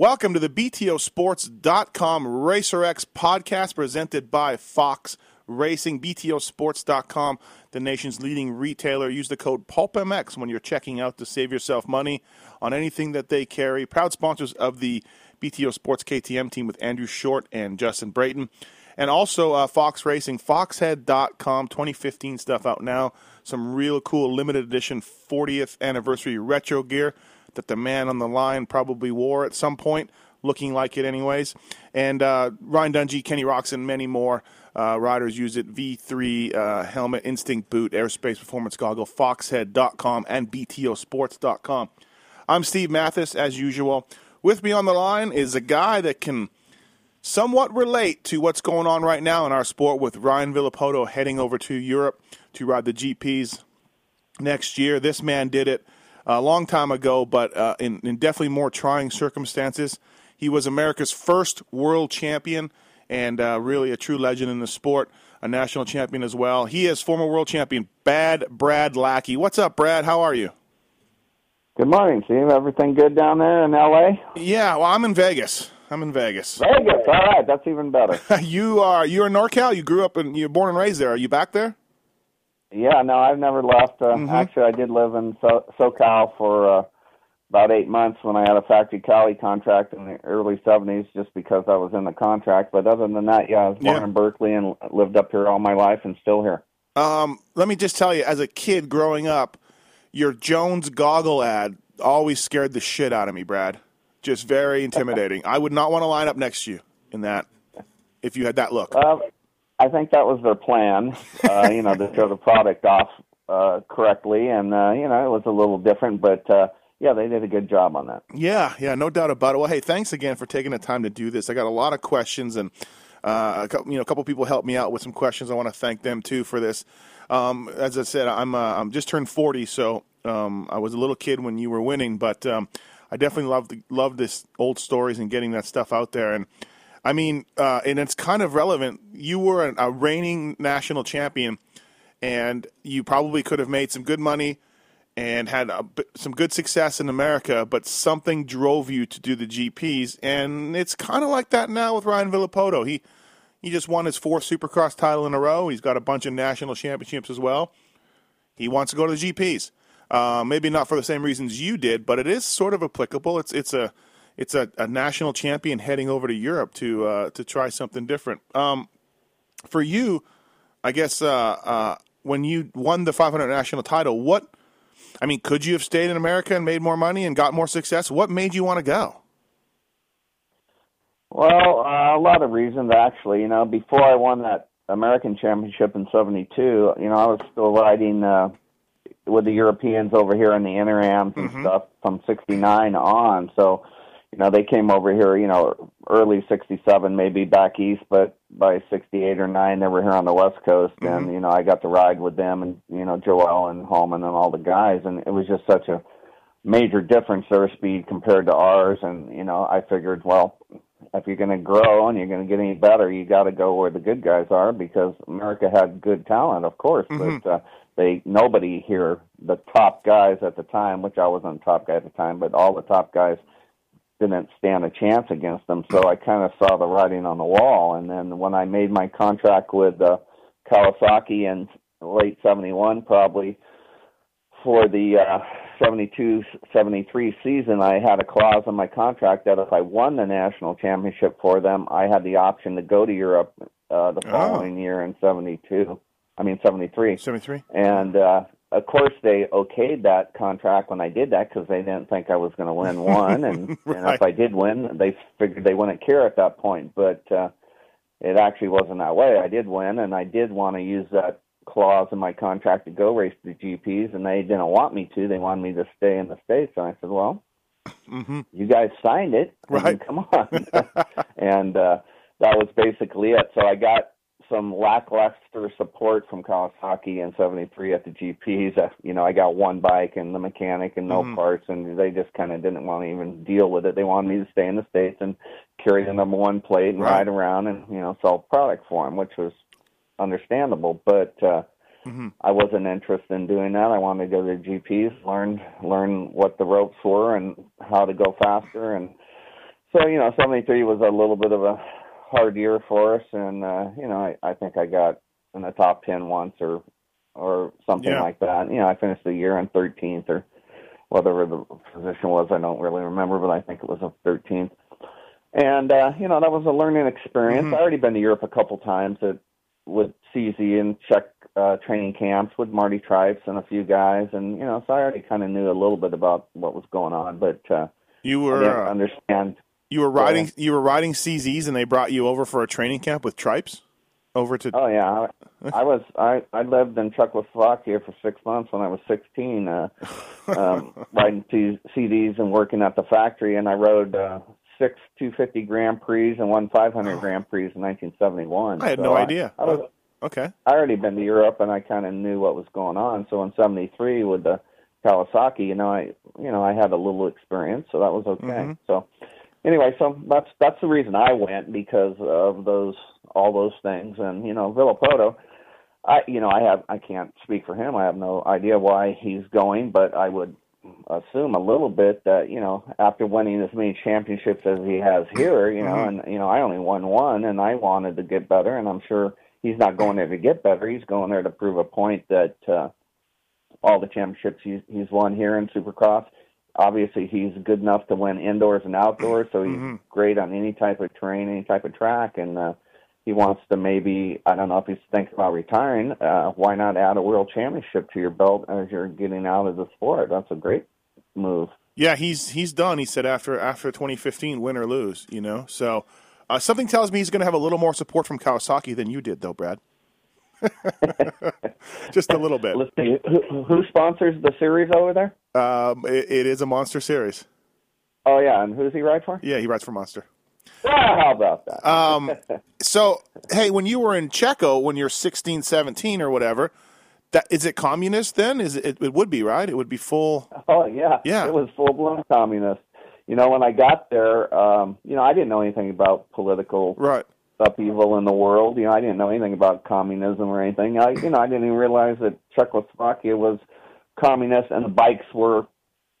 Welcome to the BTOsports.com RacerX podcast presented by Fox Racing. BTOsports.com, the nation's leading retailer. Use the code PulpMX when you're checking out to save yourself money on anything that they carry. Proud sponsors of the BTO Sports KTM team with Andrew Short and Justin Brayton. And also uh, Fox Racing, foxhead.com, 2015 stuff out now. Some real cool limited edition 40th anniversary retro gear that the man on the line probably wore at some point, looking like it anyways. And uh, Ryan Dungey, Kenny Roczen, many more. Uh, riders use it. V3 uh, helmet, instinct boot, Airspace performance goggle, foxhead.com, and BTOsports.com. I'm Steve Matthes, as usual. With me on the line is a guy that can somewhat relate to what's going on right now in our sport with Ryan Villopoto heading over to Europe to ride the GPs next year. This man did it a long time ago, but uh, in, in, definitely more trying circumstances. He was America's first world champion and uh, really a true legend in the sport, a national champion as well. He is former world champion Bad Brad Lackey. What's up, Brad? How are you? Good morning, Steve. Everything good down there in L.A.? Yeah, well, I'm in Vegas. I'm in Vegas. Vegas. All right, that's even better. you are you're in NorCal. You grew up and you're born and raised there. Are you back there? Yeah, no, I've never left. Uh, mm-hmm. Actually, I did live in so- SoCal for uh, about eight months when I had a factory Cali contract in the early '70s, just because I was in the contract. But other than that, yeah, I was born yeah. in Berkeley and lived up here all my life, and still here. Um, let me just tell you, as a kid growing up, your Jones goggle ad always scared the shit out of me, Brad. Just very intimidating. I would not want to line up next to you in that if you had that look. Uh, I think that was their plan, uh, you know, to show the product off uh, correctly, and uh, you know, it was a little different, but uh, yeah, they did a good job on that. Yeah, yeah, no doubt about it. Well, hey, thanks again for taking the time to do this. I got a lot of questions, and uh, a couple, you know, a couple people helped me out with some questions. I want to thank them too for this. Um, as I said, I'm uh, I'm just turned 40, so um, I was a little kid when you were winning, but um, I definitely love love this old stories and getting that stuff out there. And I mean, uh, and it's kind of relevant. You were a, a reigning national champion, and you probably could have made some good money and had a, some good success in America, but something drove you to do the GPs, and it's kind of like that now with Ryan Villopoto. He he just won his fourth Supercross title in a row. He's got a bunch of national championships as well. He wants to go to the GPs. Uh, maybe not for the same reasons you did, but it is sort of applicable. It's it's a it's a, a national champion heading over to Europe to uh, to try something different. Um, for you, I guess uh, uh, when you won the 500 national title, what I mean, could you have stayed in America and made more money and got more success? What made you want to go? Well, uh, a lot of reasons actually. You know, before I won that American Championship in '72, you know, I was still riding uh, with the Europeans over here in the Interams and mm-hmm. stuff from '69 on. So know, they came over here, you know, early 67, maybe back east, but by 68 or 9, they were here on the West Coast. Mm-hmm. And, you know, I got to ride with them and, you know, Joel and Holman and all the guys. And it was just such a major difference, their speed compared to ours. And, you know, I figured, well, if you're going to grow and you're going to get any better, you got to go where the good guys are because America had good talent, of course, mm-hmm. but uh, they nobody here, the top guys at the time, which I wasn't a top guy at the time, but all the top guys didn't stand a chance against them. So I kind of saw the writing on the wall. And then when I made my contract with uh, Kawasaki in late '71, probably for the uh, 72 73 season, I had a clause in my contract that if I won the national championship for them, I had the option to go to Europe uh, the following year in 72. I mean 73. 73. And uh, of course, they okayed that contract when I did that because they didn't think I was going to win one, and, Right. and if I did win, they figured they wouldn't care at that point. But uh, it actually wasn't that way. I did win, and I did want to use that clause in my contract to go race the GPs, and they didn't want me to. They wanted me to stay in the states, and I said, "Well, you guys signed it, I mean, come on." and uh, that was basically it. So I got some lackluster support from Kawasaki in '73 at the GPs. Uh, you know, I got one bike and the mechanic and no parts, and they just kind of didn't want to even deal with it. They wanted me to stay in the states and carry the number one plate and Right. ride around and you know sell product for them, which was understandable. But uh, I wasn't interested in doing that. I wanted to go to the GPs, learn learn what the ropes were and how to go faster. And so you know, '73 was a little bit of a hard year for us, and uh, you know, I, I think I got in the top ten once or or something Yeah. like that. You know, I finished the year in 13th or whatever the position was. I don't really remember, but I think it was a 13th. And uh, you know, that was a learning experience. Mhm. I already been to Europe a couple times at, with CZ and Czech uh, training camps with Marty Tripes and a few guys, and you know, so I already kind of knew a little bit about what was going on, but uh, You I were didn't uh, understand. You were riding you were riding CZs, and they brought you over for a training camp with Tripes over to. Oh yeah, I, I was I I lived in Czechoslovakia for six months when I was sixteen, uh, um, riding to CZs and working at the factory, and I rode uh, six 250 Grand Prix and one 500 Grand Prix in 1971. I had So no idea. I, was Okay. I already been to Europe and I kind of knew what was going on. So in '73 with the Kawasaki, you know, I you know I had a little experience, so that was okay. Mhm. So anyway, so that's that's the reason I went because of those all those things, and you know, Villopoto. I you know I have I can't speak for him. I have no idea why he's going, but I would assume a little bit that you know after winning as many championships as he has here, you know, Mhm. and you know I only won one, and I wanted to get better, and I'm sure he's not going there to get better. He's going there to prove a point that uh, all the championships he's he's won here in Supercross. Obviously, he's good enough to win indoors and outdoors, so he's Mhm. great on any type of terrain, any type of track, and uh, he wants to maybe I don't know if he's thinking about retiring. Uh, why not add a world championship to your belt as you're getting out of the sport? That's a great move. Yeah, he's he's done. He said after after 2015, win or lose, you know. So uh, something tells me he's going to have a little more support from Kawasaki than you did, though, Brad. Just a little bit. Let's see who, who sponsors the series over there. Um, it, it is a monster series. Oh yeah, and who does he ride for? Yeah, he rides for Monster. Ah, how about that? Um, so hey, when you were in Checo, when you're 16, 17 or whatever, that is it communist then? Is it? It would be right. It would be full. Oh yeah, Yeah. It was full blown communist. You know, when I got there, um, you know, I didn't know anything about political Right. Upheaval in the world. You know, I didn't know anything about communism or anything. I, you know, I didn't even realize that Czechoslovakia was communist, and the bikes were,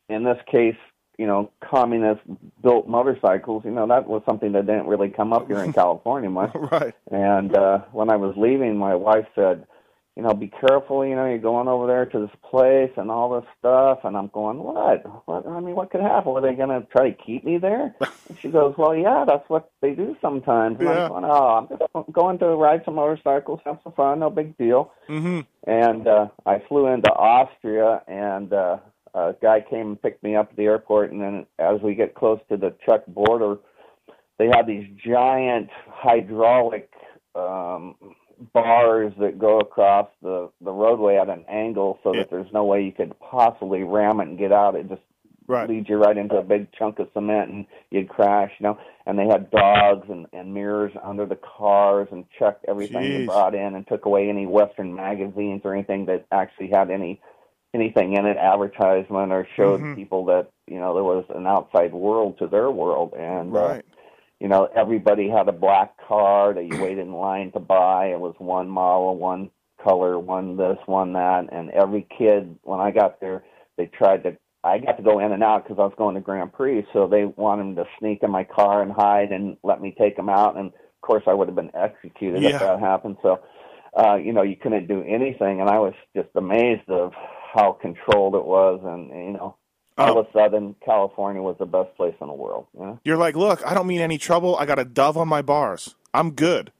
in this case, you know, communist built motorcycles. You know, that was something that didn't really come up here in California much. Right. And uh, when I was leaving, my wife said, you know, be careful. You know, you're going over there to this place and all this stuff. And I'm going, what? What? I mean, what could happen? Are they going to try to keep me there? And she goes, well, yeah, that's what they do sometimes. And Yeah. I'm going, oh, I'm just going to ride some motorcycles, have some fun, no big deal. Mm-hmm. And uh, I flew into Austria, and uh, a guy came and picked me up at the airport. And then as we get close to the Czech border, they have these giant hydraulic um, bars that go across the the roadway at an angle, so Yeah. that there's no way you could possibly ram it and get out. It just Right. leads you right into a big chunk of cement, and you'd crash. You know, and they had dogs and, and mirrors under the cars and checked everything Jeez. you brought in and took away any Western magazines or anything that actually had any anything in it, advertisement or showed Mhm. people that you know there was an outside world to their world. And uh, Right. You know, everybody had a black car that you waited in line to buy. It was one model, one color, one this, one that, and every kid when I got there, they tried to. I got to go in and out because I was going to Grand Prix, so they wanted them to sneak in my car and hide and let me take them out. And of course, I would have been executed Yeah. if that happened. So, uh, you know, you couldn't do anything, and I was just amazed of how controlled it was, and you know, all of a sudden, California was the best place in the world. You know? You're like, look, I don't mean any trouble. I got a dove on my bars. I'm good.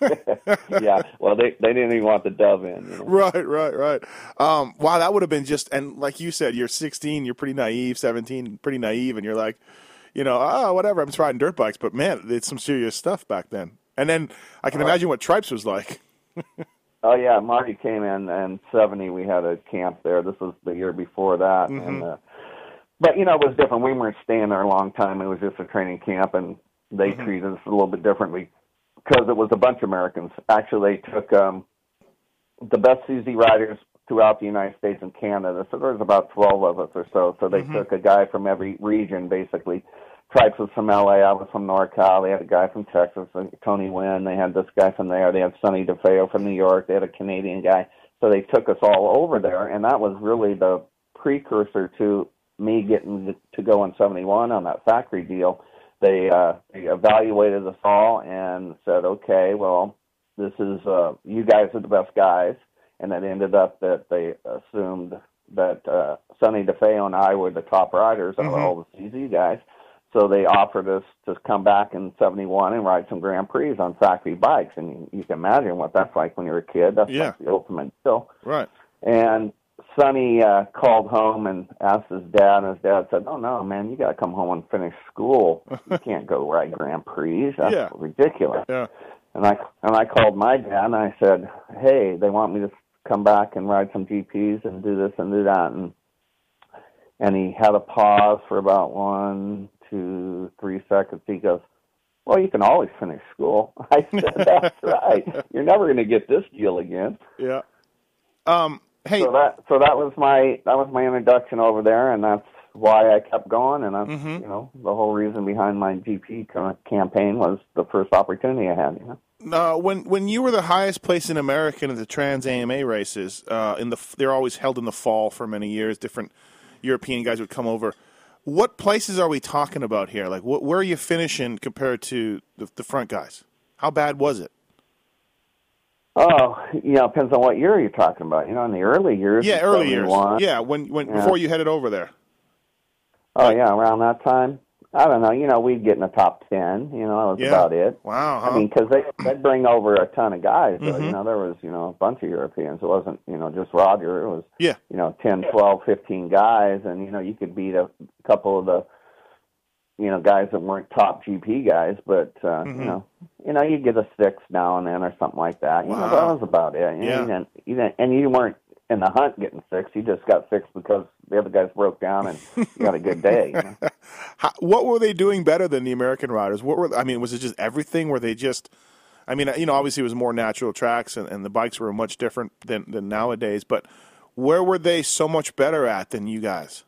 yeah, well, they they didn't even want the dove in. You know? Right, right, right. Um, wow, that would have been just and like you said, you're 16, you're pretty naive, 17, pretty naive, and you're like, you know, oh, whatever. I'm just riding dirt bikes, but man, it's some serious stuff back then. And then I can imagine what Tripes was like. oh yeah, Marty came in in 70. We had a camp there. This was the year before that, Mm-hmm. and uh, but you know it was different. We weren't staying there a long time. It was just a training camp, and they Mm-hmm. treated us a little bit differently because it was a bunch of Americans. Actually, they took um, the best CZ riders throughout the United States and Canada. So there was about 12 of us or so. So they took a guy from every region, basically. Tripes was from LA. I was from NorCal. They had a guy from Texas, uh, Tony Wynn. They had this guy from there. They had Sonny DeFeo from New York. They had a Canadian guy. So they took us all over there, and that was really the precursor to me getting to go in 71 on that factory deal. They, uh, they evaluated us all and said, okay, well, this is, uh, you guys are the best guys. And it ended up that they assumed that uh, Sonny DeFeo and I were the top riders out of all the CZ guys. So they offered us to come back in '71 and ride some Grand Prix on factory bikes, and you, you can imagine what that's like when you're a kid. That's Yeah. like the ultimate deal. Right. And Sonny uh, called home and asked his dad, and his dad said, "Oh no, man, you got to come home and finish school. You can't go ride Grand Prix. That's Yeah. ridiculous." Yeah. And I and I called my dad and I said, "Hey, they want me to come back and ride some GPs and do this and do that." And and he had a pause for about one, two, three seconds. He goes, "Well, you can always finish school." I said, "That's right. You're never going to get this deal again." Yeah. Um, hey, So that so that was my that was my introduction over there, and that's why I kept going. And that's Mhm. you know the whole reason behind my GP campaign was the first opportunity I had. You know. uh, when when you were the highest place in America in the Trans AMA races, uh, in the they're always held in the fall for many years. Different European guys would come over. What places are we talking about here? Like, wh- where are you finishing compared to the, the front guys? How bad was it? Oh, you know, depends on what year you're talking about. You know, in the early years. Yeah, early years. Yeah, when when Yeah. before you headed over there. Oh yeah, around that time. I don't know. You know, we'd get in the top ten. You know, that was Yeah. about it. Wow. Huh? I mean, because they they'd bring over a ton of guys. So, Mhm. you know, there was you know a bunch of Europeans. It wasn't you know just Roger. It was yeah. you know ten, twelve, fifteen guys, and you know you could beat a couple of the you know guys that weren't top GP guys, but uh, Mhm. you know you know you get a six now and then or something like that. You know that was about it. You know, Yeah. you didn't, you didn't, and you weren't in the hunt getting six. You just got six because the other guys broke down and you got a good day. You know? How, what were they doing better than the American riders? What were I mean? Was it just everything? Were they just? I mean, you know, obviously it was more natural tracks, and, and the bikes were much different than than nowadays. But where were they so much better at than you guys?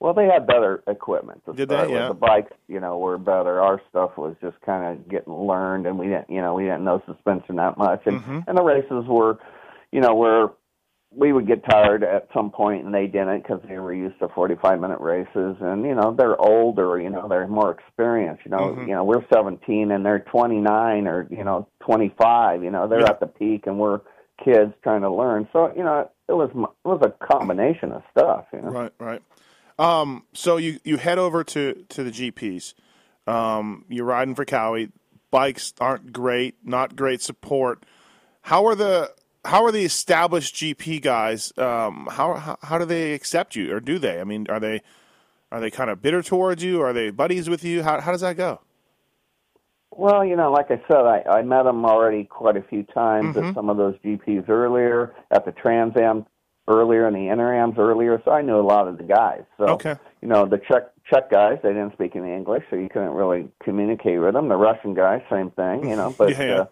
Well, they had better equipment. To Did they? with. Yeah. The bikes, you know, were better. Our stuff was just kind of getting learned, and we didn't, you know, we didn't know suspension that much, and Mhm. and the races were, you know, were we would get tired at some point, and they didn't because they were used to forty-five minute races, and you know, they're older, you know, they're more experienced. You know, Mhm. you know, we're seventeen and they're twenty-nine or you know, twenty-five. You know, they're Yeah. at the peak, and we're kids trying to learn. So you know, it was it was a combination of stuff. You know. Right, right. Um, so you you head over to to the GPs. Um, you're riding for Cowie. Bikes aren't great, not great support. How are the how are the established GP guys? Um, how, how how do they accept you, or do they? I mean, are they are they kind of bitter towards you? Are they buddies with you? How how does that go? Well, you know, like I said, I, I met them already quite a few times Mhm. at some of those GPs earlier, at the Trans Am earlier, and the Interams earlier, so I knew a lot of the guys. So, Okay. you know, the Czech Czech guys, they didn't speak any English, so you couldn't really communicate with them. The Russian guys, same thing, you know, but Yeah, yeah. Uh,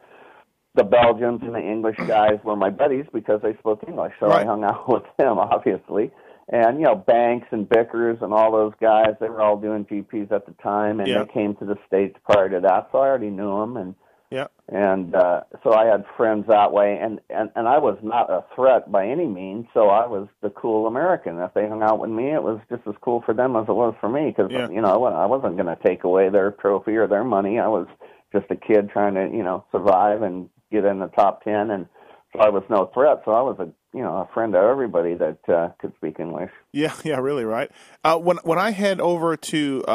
the Belgians and the English guys were my buddies because they spoke English, so Right. I hung out with them, obviously. And you know, Banks and Bickers and all those guys, they were all doing GPs at the time, and Yeah. they came to the states prior to that, so I already knew them, and Yeah. and uh, so I had friends that way, and and and I was not a threat by any means, so I was the cool American. If they hung out with me, it was just as cool for them as it was for me, because Yeah. you know I wasn't going to take away their trophy or their money. I was just a kid trying to you know survive and get in the top ten, and so I was no threat. So I was a you know a friend of everybody that uh, could speak English. Yeah, yeah, really, right. Uh, when when I head over to uh,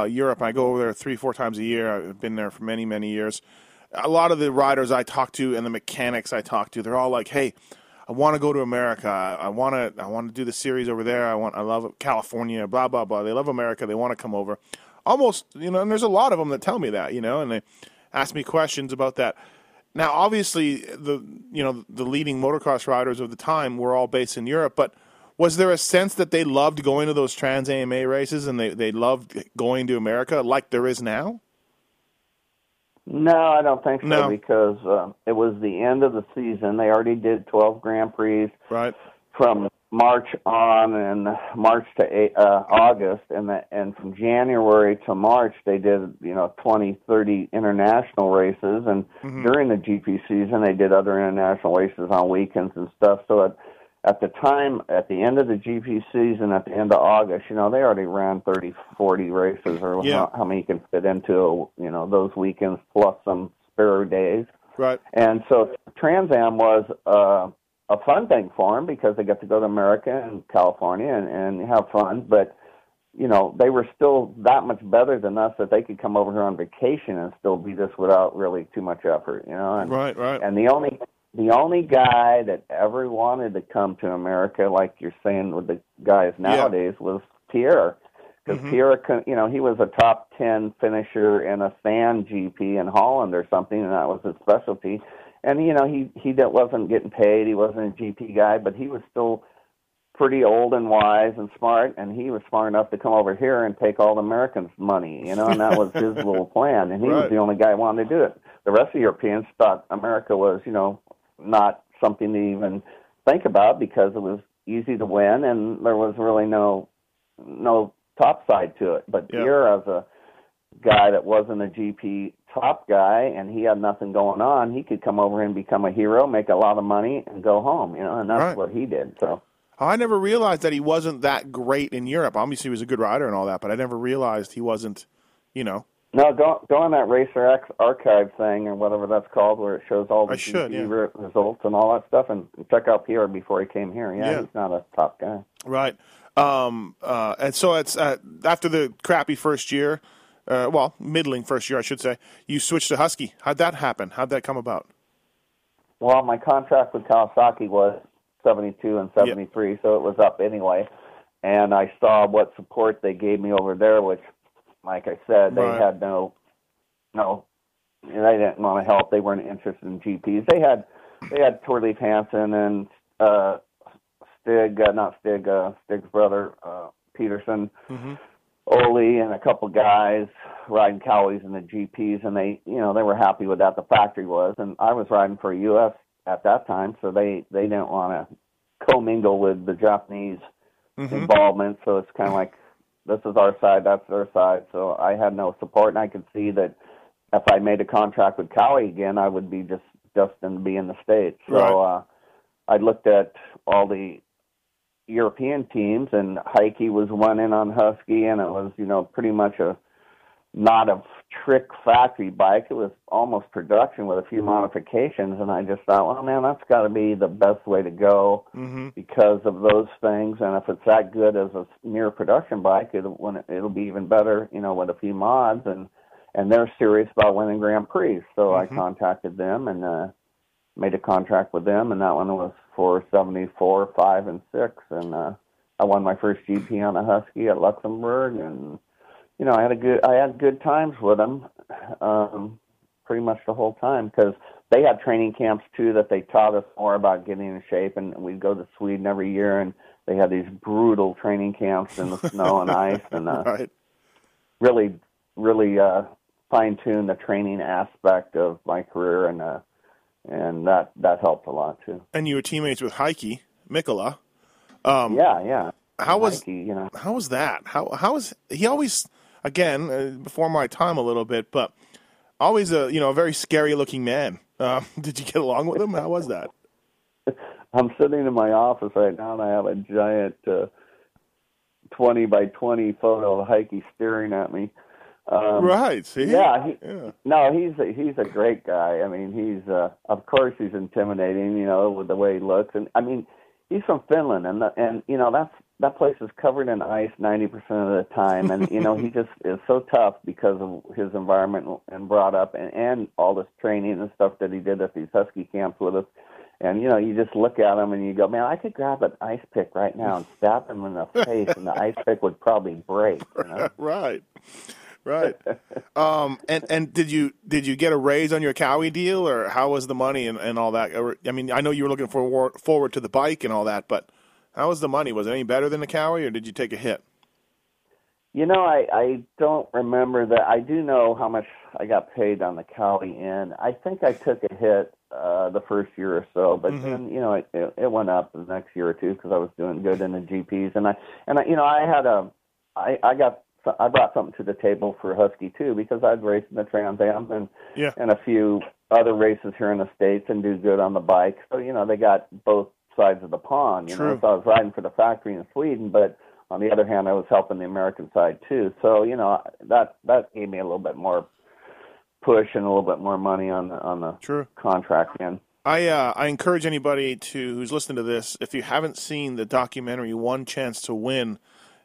uh, Europe, I go over there three, four times a year. I've been there for many, many years. A lot of the riders I talk to and the mechanics I talk to, they're all like, "Hey, I want to go to America. I want to. I want to do the series over there. I want. I love California. Blah blah blah. They love America. They want to come over. Almost, you know. And there's a lot of them that tell me that, you know, and they ask me questions about that. Now, obviously, the you know the leading motocross riders of the time were all based in Europe, but was there a sense that they loved going to those Trans AMA races and they they loved going to America like there is now? No, I don't think so No. because uh, it was the end of the season. They already did 12 Grand Prix Right. from March on and March to uh, August, and the, and from January to March they did you know 20, 30 international races, and during the GP season they did other international races on weekends and stuff. So at at the time, at the end of the GP season, at the end of August, you know, they already ran 30, 40 races, or Yeah. how, how many you can fit into, you know, those weekends plus some spare days. Right. And so Trans Am was uh, a fun thing for them because they got to go to America and California and, and have fun. But you know, they were still that much better than us that they could come over here on vacation and still be us without really too much effort. You know, and Right. Right. and the only the only guy that ever wanted to come to America, like you're saying with the guys nowadays, was Pierre. Mm-hmm. Because Pierre, could- you know, he was a top ten finisher in a sand GP in Holland or something, and that was his specialty. And you know, he he that wasn't getting paid. He wasn't a GP guy, but he was still pretty old and wise and smart, and he was smart enough to come over here and take all the Americans' money, you know, and that was his little plan. And he Right. was the only guy who wanted to do it. The rest of the Europeans thought America was, you know, not something to even think about because it was easy to win and there was really no no top side to it. But Yeah. Pierre as a guy that wasn't a GP top guy and he had nothing going on, he could come over and become a hero, make a lot of money and go home, you know, and that's Right. what he did. So I never realized that he wasn't that great in Europe. Obviously, he was a good rider and all that, but I never realized he wasn't. You know. No, go go on that Racer X archive thing or whatever that's called, where it shows all the should, yeah. re- results and all that stuff, and check out Pierre before he came here. Yeah, Yeah. he's not a top guy. Right. Um, uh, and so it's uh, after the crappy first year, uh, well, middling first year, I should say. You switched to Husky. How'd that happen? How'd that come about? Well, my contract with Kawasaki was seventy two and seventy three, so it was up anyway. And I saw what support they gave me over there, which, like I said, they Right. had no, no, they didn't want to help. They weren't interested in GPs. They had, they had Torleif Hansen and uh, Stig, uh, not Stig, uh, Stig's brother uh, Peterson. Ole and a couple guys riding Cowies in the GPs, and they, you know, they were happy with that. The factory was, and I was riding for a US at that time, so they they didn't want to commingle with the Japanese involvement. So it's kind of like this is our side, that's their side. So I had no support, and I could see that if I made a contract with Cowie again, I would be just destined to be in the states. So Right. uh, I looked at all the European teams, and Heikki was one in on Husky, and it was you know pretty much a not a trick factory bike. It was almost production with a few mm-hmm. modifications, and I just thought, well, man, that's got to be the best way to go mm-hmm. because of those things. And if it's that good as a mere production bike, it'll when it, it'll be even better, you know, with a few mods. And and they're serious about winning Grand Prix, so I mm-hmm. contacted them and uh, made a contract with them, and that one was for seventy four, five, and six, and uh, I won my first GP on a Husky at Luxembourg, and you know I had a good I had good times with them, um, pretty much the whole time because they had training camps too that they taught us more about getting in shape, and we'd go to Sweden every year, and they had these brutal training camps in the snow and ice, and uh, Right. really, really uh, fine tune the training aspect of my career, and uh, and that that helped a lot too. And you were teammates with Heikki Mikkola. Um, yeah, yeah. How was Heikki, you know? how was that? How how was he always again uh, before my time a little bit, but always a you know a very scary looking man. Uh, did you get along with him? How was that? I'm sitting in my office right now, and I have a giant uh, 20 by 20 photo of Heikki staring at me. Um, right. See? Yeah, he, Yeah. no, he's a, he's a great guy. I mean, he's uh, of course he's intimidating, you know, with the way he looks, and I mean, he's from Finland, and the, and you know that's that place is covered in ice ninety percent of the time, and you know he just is so tough because of his environment and brought up, and and all this training and stuff that he did at these husky camps with us. And you know, you just look at him and you go, "Man, I could grab an ice pick right now and stab him in the face, and the ice pick would probably break." You know? Right. Right. um, and and did you did you get a raise on your Cowie deal, or how was the money and, and all that? I mean, I know you were looking forward forward to the bike and all that, but how was the money? Was it any better than the Cowie, or did you take a hit? You know, I I don't remember that. I do know how much I got paid on the Cowie Inn. I think I took a hit uh the first year or so, but then you know it, it it went up the next year or two because I was doing good in the GPs, and I and I, you know I had a I I got I brought something to the table for Husky too because I'd raced in the Trans Am and Yeah. and a few other races here in the states and do good on the bike. So you know they got both sides of the pond. You True. know, so I was riding for the factory in Sweden, but on the other hand, I was helping the American side too. So you know that that gave me a little bit more push and a little bit more money on the on the True. contract end. I uh, I encourage anybody to who's listening to this if you haven't seen the documentary One Chance to Win,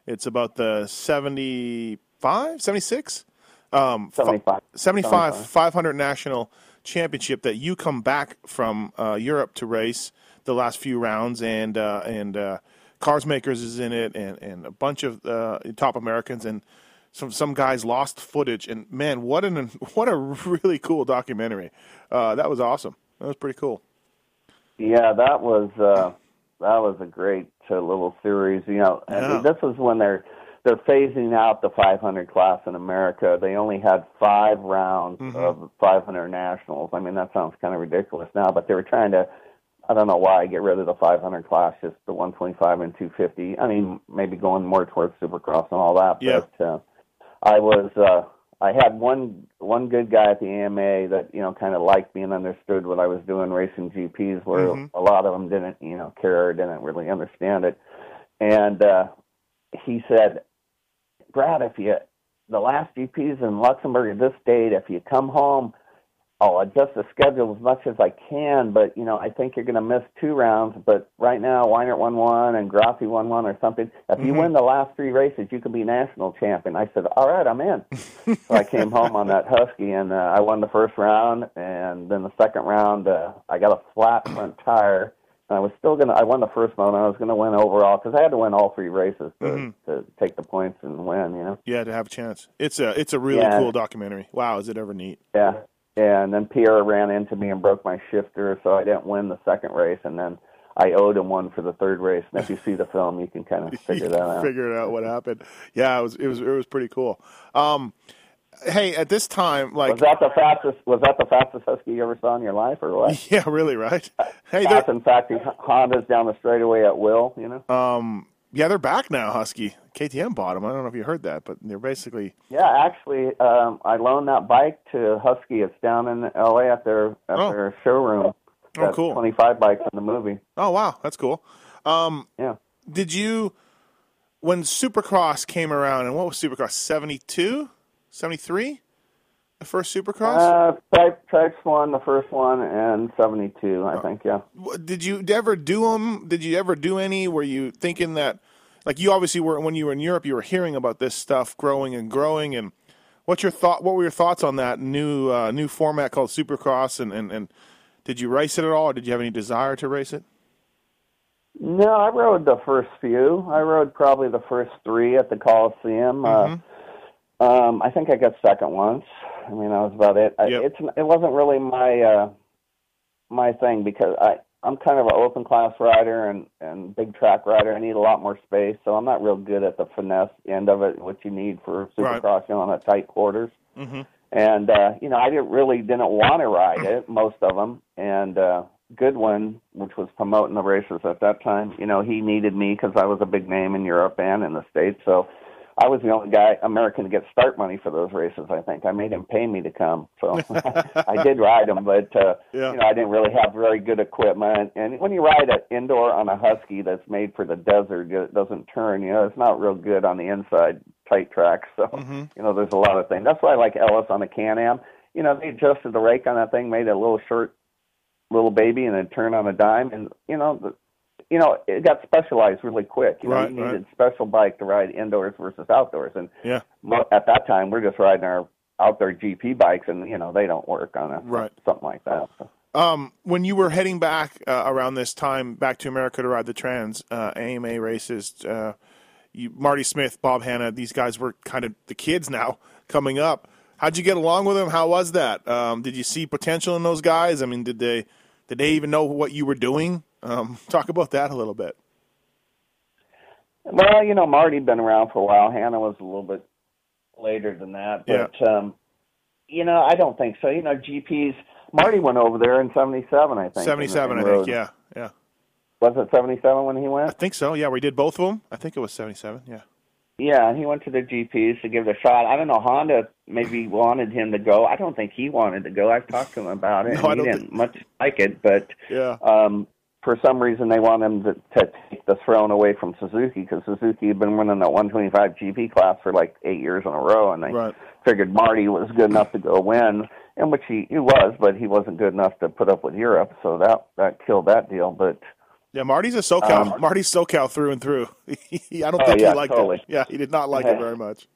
it's about the 75, 76? Um, fi- 75. 75, 75. 500 national championship that you come back from uh, Europe to race the last few rounds, and uh, and uh, Karsmakers is in it, and, and a bunch of uh, top Americans, and some some guys lost footage, and man, what an what a really cool documentary! Uh, that was awesome. That was pretty cool. Yeah, that was uh, that was a great uh, little series. You know, Yeah. and this was when they're they're phasing out the 500 class in America. They only had five rounds Mm-hmm. of 500 nationals. I mean, that sounds kind of ridiculous now, but they were trying to. I don't know why get rid of the 500 class, just the 125 and 250. I mean, maybe going more towards Supercross and all that. Yeah. But uh, I was uh, I had one one good guy at the AMA that you know kind of liked me and understood what I was doing racing GPs, where Mhm. a lot of them didn't you know care or didn't really understand it. And uh, he said, Brad, if you the last GPs in Luxembourg at this date, if you come home, I'll adjust the schedule as much as I can. But you know, I think you're going to miss two rounds. But right now, Weinert won one and Grassi won one or something. If you win the last three races, you can be national champion. I said, all right, I'm in. so I came home on that Husky and uh, I won the first round, and then the second round, uh, I got a flat front tire. And I was still gonna. I won the first one. And I was gonna win overall because I had to win all three races to Mhm. to take the points and win. You know. Yeah, to have a chance. It's a it's a really Yeah. cool documentary. Wow, is it ever neat? Yeah. And then Pierre ran into me and broke my shifter, so I didn't win the second race, and then I owed him one for the third race. And if you see the film, you can kind of figure that out. Figure it out what happened. Yeah, it was it was it was pretty cool. Um, hey, at this time, like Was that the fastest? Was that the fastest husky you ever saw in your life, or what? yeah, really, right? Hey, they're, in fact, the Hondas down the straightaway at will. You know. um, yeah, they're back now. Husky KTM bought them. I don't know if you heard that, but they're basically Yeah, actually, um, I loaned that bike to Husky. It's down in L.A. at their at Oh. their showroom. Oh, That's cool. Twenty-five bikes in the movie. oh wow, that's cool. Um, Yeah. did you when Supercross came around and what was Supercross 72? 73? The first Supercross? Uh, Tripe, Tripes won the first one and seventy two, I think. Yeah. Did you ever do them? Did you ever do any? Were you thinking that, like you obviously were when you were in Europe, you were hearing about this stuff growing and growing, and what's your thought? What were your thoughts on that new uh, new format called Supercross? And, and and did you race it at all, or did you have any desire to race it? No, I rode the first few. I rode probably the first three at the Coliseum. Mhm. Uh, um, I think I got second once. I mean, that was about it. I, It's it wasn't really my uh, my thing because I I'm kind of an open class rider and and big track rider. I need a lot more space, so I'm not real good at the finesse end of it, what you need for Right. supercross, you know, on a tight quarters. Mm-hmm. And uh, you know, I didn't really didn't want to ride it, most of them. And uh, Goodwin, which was promoting the races at that time, you know, he needed me because I was a big name in Europe and in the states. So I was the only guy American to get start money for those races. I think I made him pay me to come, so I did ride them. But uh, Yeah. you know, I didn't really have very good equipment. And when you ride an indoor on a Husky that's made for the desert, it doesn't turn. You know, it's not real good on the inside tight tracks. So Mm-hmm. you know, there's a lot of things. That's why I like Ellis on the Can-Am. You know, they adjusted the rake on that thing, made it a little short, little baby, and then turned on a dime, and you know, the, you know, it got specialized really quick. You know, Right, you needed right. special bike to ride indoors versus outdoors, and Yeah. at that time we're just riding our outdoor GP bikes, and you know, they don't work on a Right. something like that. So. Um, when you were heading back uh, around this time back to America to ride the Trans uh, AMA races, uh, you, Marty Smith, Bob Hannah, these guys were kind of the kids now coming up. How'd you get along with them? How was that? Um, did you see potential in those guys? I mean, did they did they even know what you were doing? Um, talk about that a little bit. Well, you know, Marty'd been around for a while. Hannah was a little bit later than that, but um, you know, I don't think so. You know, GPs. Marty went over there in '77, I think. Seventy-seven, I think. Yeah, yeah, Was it '77 when he went? I think so. Yeah, we did both of them. I think it was seventy-seven. Yeah. Yeah, and he went to the GPs to give it a shot. I don't know. Honda maybe wanted him to go. I don't think he wanted to go. I've talked to him about it. No, he didn't much like it, but Yeah. um, for some reason they want him to, to take the throne away from Suzuki because Suzuki had been winning that 125 GP class for like eight years in a row, and they Right. figured Marty was good enough to go win, and which he, he was, but he wasn't good enough to put up with Europe, so that that killed that deal. But Yeah, Marty's a SoCal. Um, Marty's SoCal through and through. I don't Oh, think yeah, he liked totally. it. Yeah, he did not like Yeah. it very much.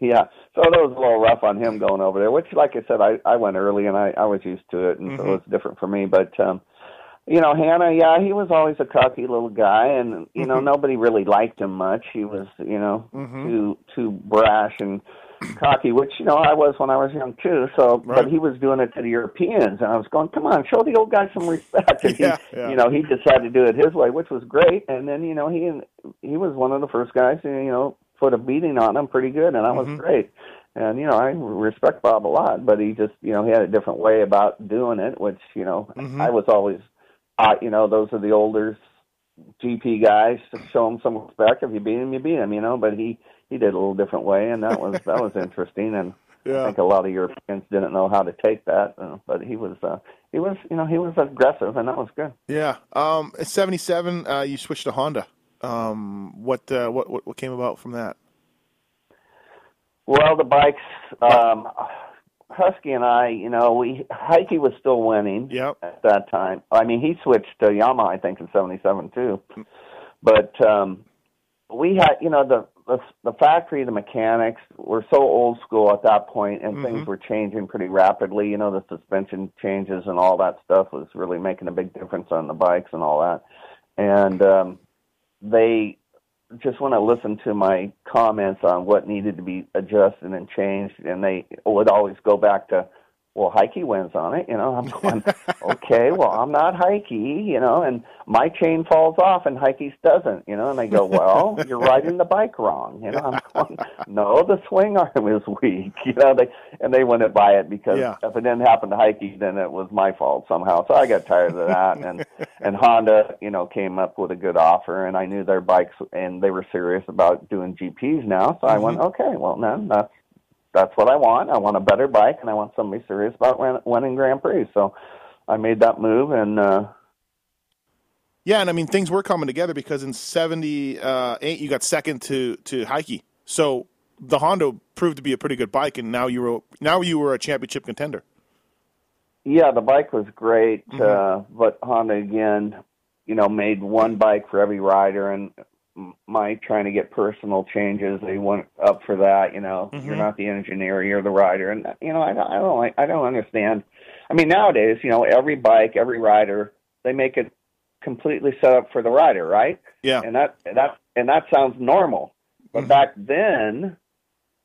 yeah, so that was a little rough on him going over there. Which, like I said, I I went early and I I was used to it, and so Mhm. it was different for me. But um, you know, Hannah, yeah, he was always a cocky little guy, and you know, Mhm. nobody really liked him much. He was, you know, Mhm. too too brash and cocky, which you know I was when I was young too. So, Right. but he was doing it to the Europeans, and I was going, "Come on, show the old guy some respect." And Yeah, he, yeah. you know, he decided to do it his way, which was great. And then you know, he he was one of the first guys who you know put a beating on him pretty good, and that was Mhm. great. And you know, I respect Bob a lot, but he just you know he had a different way about doing it, which you know Mhm. I was always, uh, you know, those are the older GP guys to show him some respect. If you beat him, you beat him, you know. But he he did a little different way, and that was that was interesting. And I think a lot of Europeans didn't know how to take that, uh, but he was uh, he was you know he was aggressive, and that was good. Yeah. Um, at 77, uh, you switched to Honda. Um, what, uh, what, what, what came about from that? Well, the bikes, um, Husky and I, you know, we Heikki was still winning Yep. at that time. I mean, he switched to Yamaha, I think, in '77 too. But um, we had, you know, the, the the factory, the mechanics were so old school at that point, and Mhm. things were changing pretty rapidly. You know, the suspension changes and all that stuff was really making a big difference on the bikes and all that. And um, they just want to listen to my comments on what needed to be adjusted and changed, and they would always go back to, well, Heikki wins on it. You know, I'm going, okay, well, I'm not Heikki, you know, and my chain falls off and Heikki's doesn't, you know, and they go, well, you're riding the bike wrong. You know, I'm going, no, the swing arm is weak, you know, they, and they wouldn't buy it because Yeah. if it didn't happen to Heikki, then it was my fault somehow. So I got tired of that, and and Honda, you know, came up with a good offer, and I knew their bikes, and they were serious about doing GPs now. So I went, mm-hmm. okay, well, then that's that's what I want. I want a better bike, and I want somebody serious about win- winning Grand Prix. So I made that move, and uh, Yeah, and I mean things were coming together because in '78 you got second to to Heikki, so the Honda proved to be a pretty good bike, and now you were now you were a championship contender. yeah, the bike was great, uh, but Honda again, you know, made one bike for every rider, and my trying to get personal changes, they went up for that. You know, you're Mhm. not the engineer, you're the rider, and you know, I don't, I don't, like, I don't understand. I mean, nowadays, you know, every bike, every rider, they make it completely set up for the rider, right? Yeah, and that that and that sounds normal. But Mhm. back then,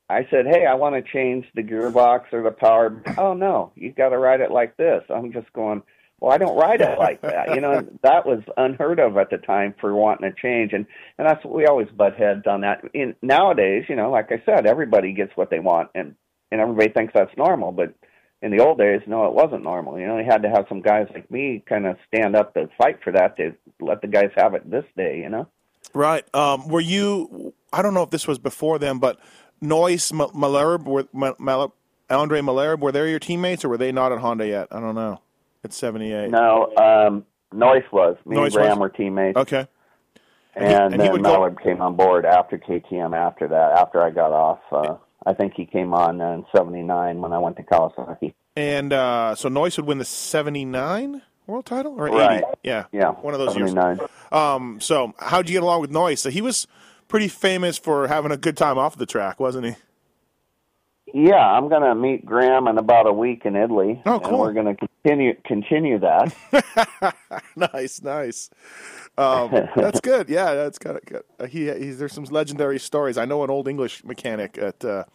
I said, "Hey, I want to change the gearbox or the power." Oh no, you've got to ride it like this. I'm just going. Well, I don't ride it like that. You know, that was unheard of at the time for wanting to change, and and that's what we always butt heads on that. In nowadays, you know, like I said, everybody gets what they want, and and everybody thinks that's normal. But in the old days, no, it wasn't normal. You know, you had to have some guys like me kind of stand up to fight for that to let the guys have it this day. You know. right. Um, were you? I don't know if this was before them, but Noyce M- Malherbe, were Mal- Mal- Andre Malherbe, were they your teammates, or were they not at Honda yet? I don't know. It's '78. No, um, Noyce was. Me Noyce and Graham was? were teammates. Okay. And, he- and he then would go- Malherbe came on board after KTM. After that, after I got off, uh, I think he came on in '79 when I went to Kawasaki. And uh, so Noyce would win the '79 world title or Right. 80? Yeah, Yeah, one of those years. '79. Um, so how'd you get along with Noyce? So he was pretty famous for having a good time off the track, wasn't he? Yeah, I'm going to meet Graham in about a week in Italy. Oh, And cool. we're going to continue continue that. nice, nice. Um, that's good. Yeah, that's kind of good. Uh, he, he's there's some legendary stories. I know an old English mechanic that uh,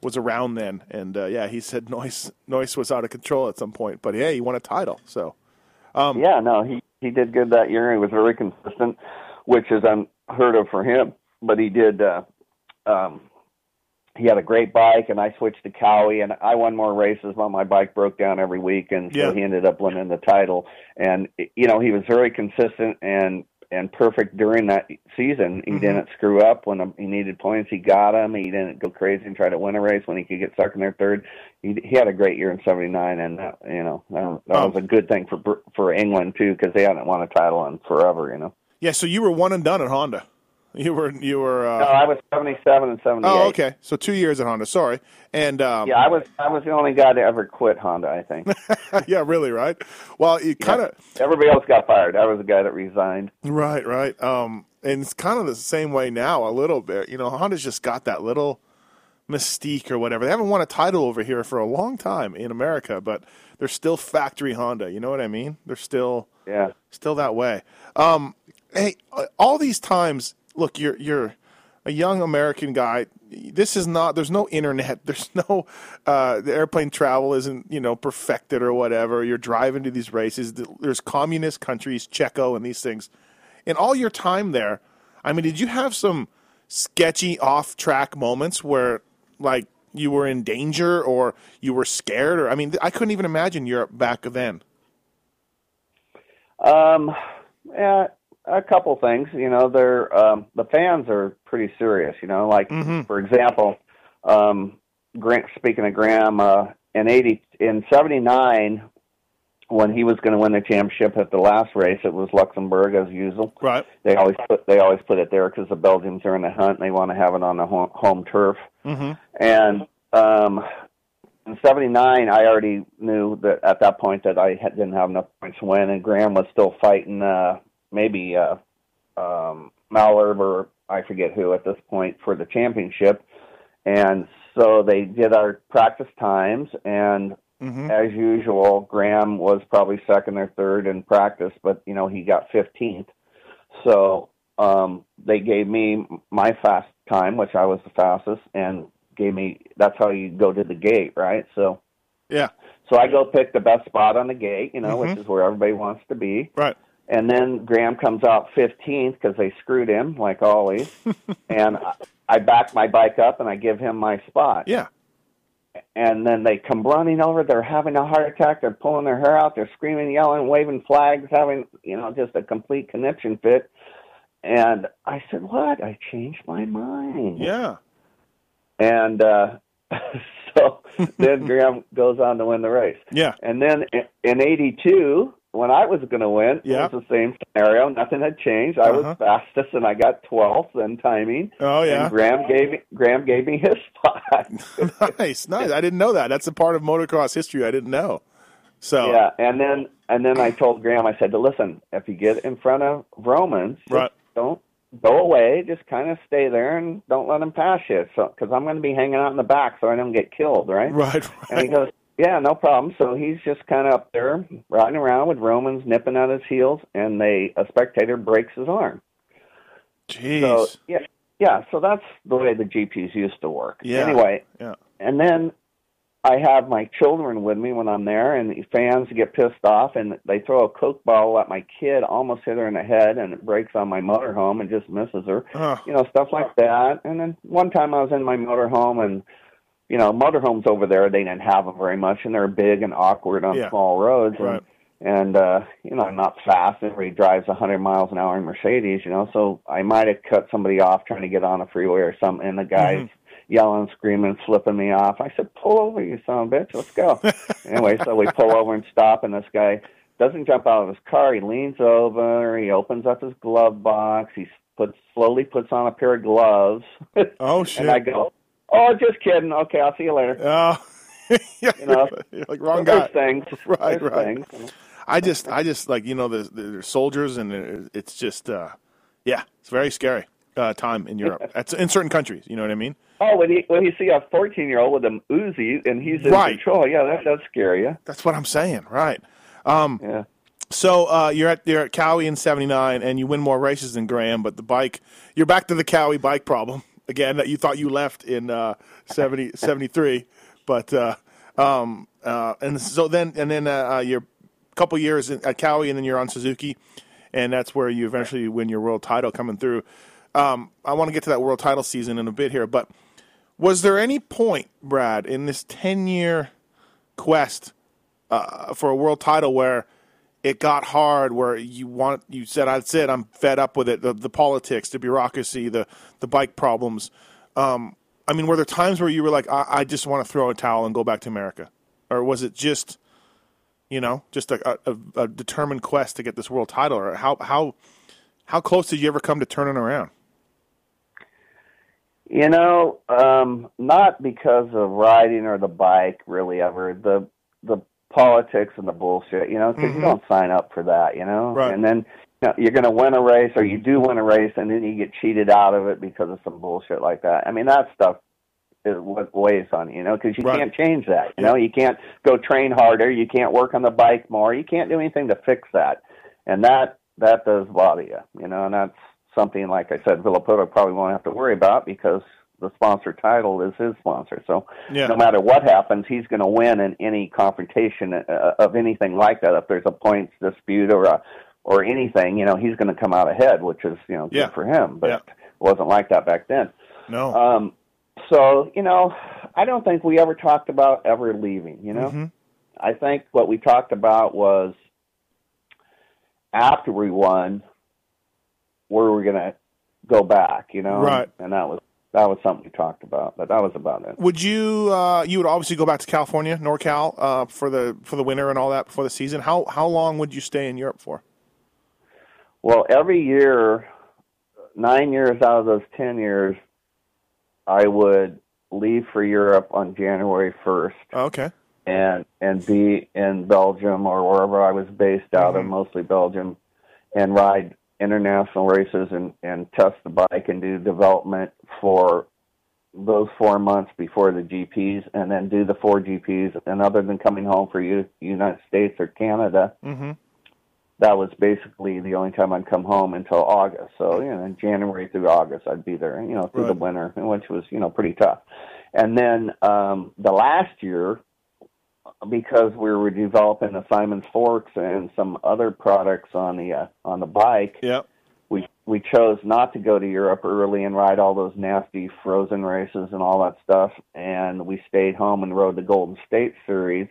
was around then, and uh, yeah, he said noise Noyce was out of control at some point, but hey, he won a title. So Um, yeah, no, he he did good that year. He was very consistent, which is unheard of for him. But he did. Uh, um, he had a great bike, and I switched to Kawi, and I won more races, but my bike broke down every week, and so Yeah. he ended up winning the title. And you know, he was very consistent and and perfect during that season. He Mhm. didn't screw up when he needed points. He got them. He didn't go crazy and try to win a race when he could get second or third. He he had a great year in '79, and that, you know that, that Oh. was a good thing for Br- for England too because they hadn't won a title in forever. You know. yeah, so you were one and done at Honda. You were you were. Uh, No, I was 77 and 78. oh, okay. So two years at Honda. Sorry, and um, Yeah, I was I was the only guy to ever quit Honda. I think yeah, really, right? Well, you kind of everybody else got fired. I was the guy that resigned. right, right. Um, and it's kind of the same way now, a little bit. You know, Honda's just got that little mystique or whatever. They haven't won a title over here for a long time in America, but they're still factory Honda. You know what I mean? They're still Yeah. still that way. Um, hey, all these times, look, you're you're a young American guy. This is not. There's no internet. There's no. Uh, the airplane travel isn't you know perfected or whatever. You're driving to these races. There's communist countries, Checo, and these things. In all your time there, I mean, did you have some sketchy off-track moments where, like, you were in danger or you were scared? Or I mean, I couldn't even imagine Europe back then. Um, yeah, a couple things. You know, they're um, the fans are pretty serious. You know, like Mhm. for example, um, Grant. Speaking of Graham, uh, in eighty in seventy nine, when he was going to win the championship at the last race, it was Luxembourg as usual. Right. They always put they always put it there because the Belgians are in the hunt and they want to have it on the home, home turf. Mm-hmm. And um, in '79, I already knew that at that point that I had, didn't have enough points to win, and Graham was still fighting uh, maybe uh, um, Malherbe or I forget who at this point for the championship. And so they did our practice times, and Mm-hmm. as usual, Graham was probably second or third in practice, but you know he got 15th. So um, they gave me my fast time, which I was the fastest, and gave me. That's how you go to the gate, right? So Yeah. so I go pick the best spot on the gate, you know, Mhm. which is where everybody wants to be. Right. And then Graham comes out 15th because they screwed him, like always. and I, I back my bike up and I give him my spot Yeah. and then they come running over. They're having a heart attack. They're pulling their hair out. They're screaming, yelling, waving flags, having you know just a complete conniption fit. And I said, "What? I changed my mind." Yeah. And uh, so then Graham goes on to win the race. Yeah. And then in- in '82, when I was going to win, Yeah. it was the same scenario. Nothing had changed. I Uh-huh. was fastest, and I got 12th in timing. Oh yeah. And Graham gave me, Graham gave me his spot. nice, nice. I didn't know that. That's a part of motocross history I didn't know. So Yeah, and then and then I told Graham, I said, "Listen, if you get in front of Vromans, Right. don't go away. Just kind of stay there and don't let him pass you. So because I'm going to be hanging out in the back, so I don't get killed, right?" right, And he goes, "Yeah, no problem." So he's just kind of up there riding around with Vromans nipping at his heels, and they a spectator breaks his arm. Jeez. So yeah, yeah. So that's the way the GPs used to work. Yeah. Anyway, Yeah. and then I have my children with me when I'm there, and the fans get pissed off, and they throw a coke bottle at my kid, almost hit her in the head, and it breaks on my motorhome and just misses her. Huh. You know, stuff like that. And then one time I was in my motorhome, and you know, motorhomes over there they didn't have them very much, and they're big and awkward on Yeah. small roads. And, Right. and uh you know i'm not fast everybody drives a hundred miles an hour in mercedes you know so i might have cut somebody off trying to get on a freeway or something and the guy's Mm-hmm. yelling screaming flipping me off i said pull over you son of a bitch let's go anyway so we pull over and stop and this guy doesn't jump out of his car he leans over he opens up his glove box he puts slowly puts on a pair of gloves, Oh shit! and I go, "Oh, just kidding. Okay, I'll see you later." Oh, yeah, You know, like wrong guy. things, Right, There's right. things. I just, I just like you know, there's, there's soldiers, and it's just, uh, yeah, it's very scary uh, time in Europe. That's in certain countries. You know what I mean? Oh, when you when you see a fourteen year old with an Uzi and he's in Right. control, yeah, that does scare you. That's what I'm saying, right? Um, Yeah. So uh, you're at you're at Kawi in '79, and you win more races than Graham, but the bike, you're back to the Kawi bike problem again that you thought you left in uh, 70, 73, but uh, um, uh, and so then and then uh, uh, you're a couple years at Kawi, and then you're on Suzuki, and that's where you eventually win your world title coming through. Um, I want to get to that world title season in a bit here, but was there any point, Brad, in this ten year quest uh, for a world title where it got hard where you want you said that's it i'm fed up with it the, the politics the bureaucracy the the bike problems. Um, i mean were there times where you were like I, I just want to throw a towel and go back to america? Or was it just you know just a, a, a determined quest to get this world title? Or how how how close did you ever come to turning around? You know, um, not because of riding or the bike, really ever. The the politics and the bullshit, you know, because you mm-hmm. don't sign up for that, you know. Right. And then you know, you're going to win a race, or you do win a race, and then you get cheated out of it because of some bullshit like that. I mean, that stuff is what weighs on you, you know, because you Right. can't change that. You know, you can't go train harder, you can't work on the bike more, you can't do anything to fix that, and that that does bother you, you know, and that's something like I said, Villopoto probably won't have to worry about because the sponsor title is his sponsor. So Yeah. no matter what happens, he's going to win in any confrontation uh, of anything like that. If there's a points dispute or a or anything, you know, he's going to come out ahead, which is you know good Yeah. for him. But Yeah. it wasn't like that back then. no Um, so you know, I don't think we ever talked about ever leaving. You know, Mhm. I think what we talked about was after we won, where we're going to go back. You know, Right. And that was that was something we talked about, but that was about it. would you uh, you would obviously go back to california norcal uh, for the for the winter and all that before the season how how long would you stay in europe for Well, every year, nine years out of those ten years, I would leave for Europe on January first Oh, okay and and be in Belgium or wherever I was based out of, Mhm. mostly Belgium, and ride international races and and test the bike and do development for those four months before the GPs, and then do the four GPs. And other than coming home for U- United States or Canada, mm-hmm. that was basically the only time I'd come home until August. So, you know, January through August, I'd be there, you know, through the winter, which was, you know, pretty tough. And then um, the last year, because we were developing the Simons Forks and some other products on the uh, on the bike, yep. we we chose not to go to Europe early and ride all those nasty frozen races and all that stuff, and we stayed home and rode the Golden State Series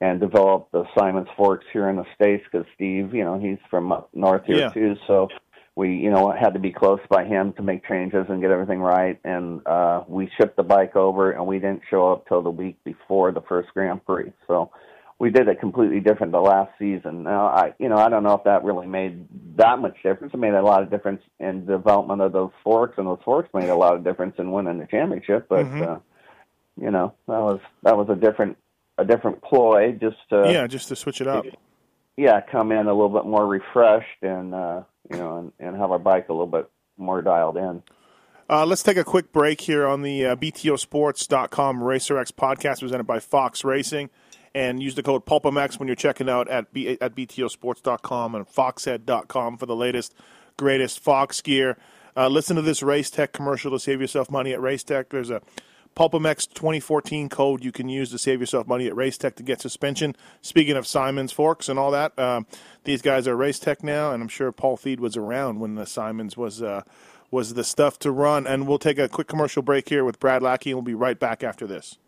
and developed the Simons Forks here in the states because Steve, you know, he's from up north here Yeah. too, so we you know had to be close by him to make changes and get everything right, and uh, we shipped the bike over, and we didn't show up till the week before the first Grand Prix, so we did it completely different the last season. Now, I you know I don't know if that really made that much difference. It made a lot of difference in development of those forks, and those forks made a lot of difference in winning the championship. But Mhm. uh, you know that was that was a different a different ploy, just to yeah just to switch it up yeah come in a little bit more refreshed and uh, you know and, and have our bike a little bit more dialed in. Uh, let's take a quick break here on the uh, BTOsports.com RacerX podcast presented by Fox Racing. And use the code PulpMX when you're checking out at, B- at BTOsports.com and Foxhead.com for the latest, greatest Fox gear. Uh, listen to this Race Tech commercial to save yourself money at Race Tech. There's a PulpMX 2014 code you can use to save yourself money at Race Tech to get suspension. Speaking of Simons Forks and all that, um, these guys are Race Tech now, and I'm sure Paul Thede was around when the Simons was uh, was the stuff to run. And we'll take a quick commercial break here with Brad Lackey, and we'll be right back after this.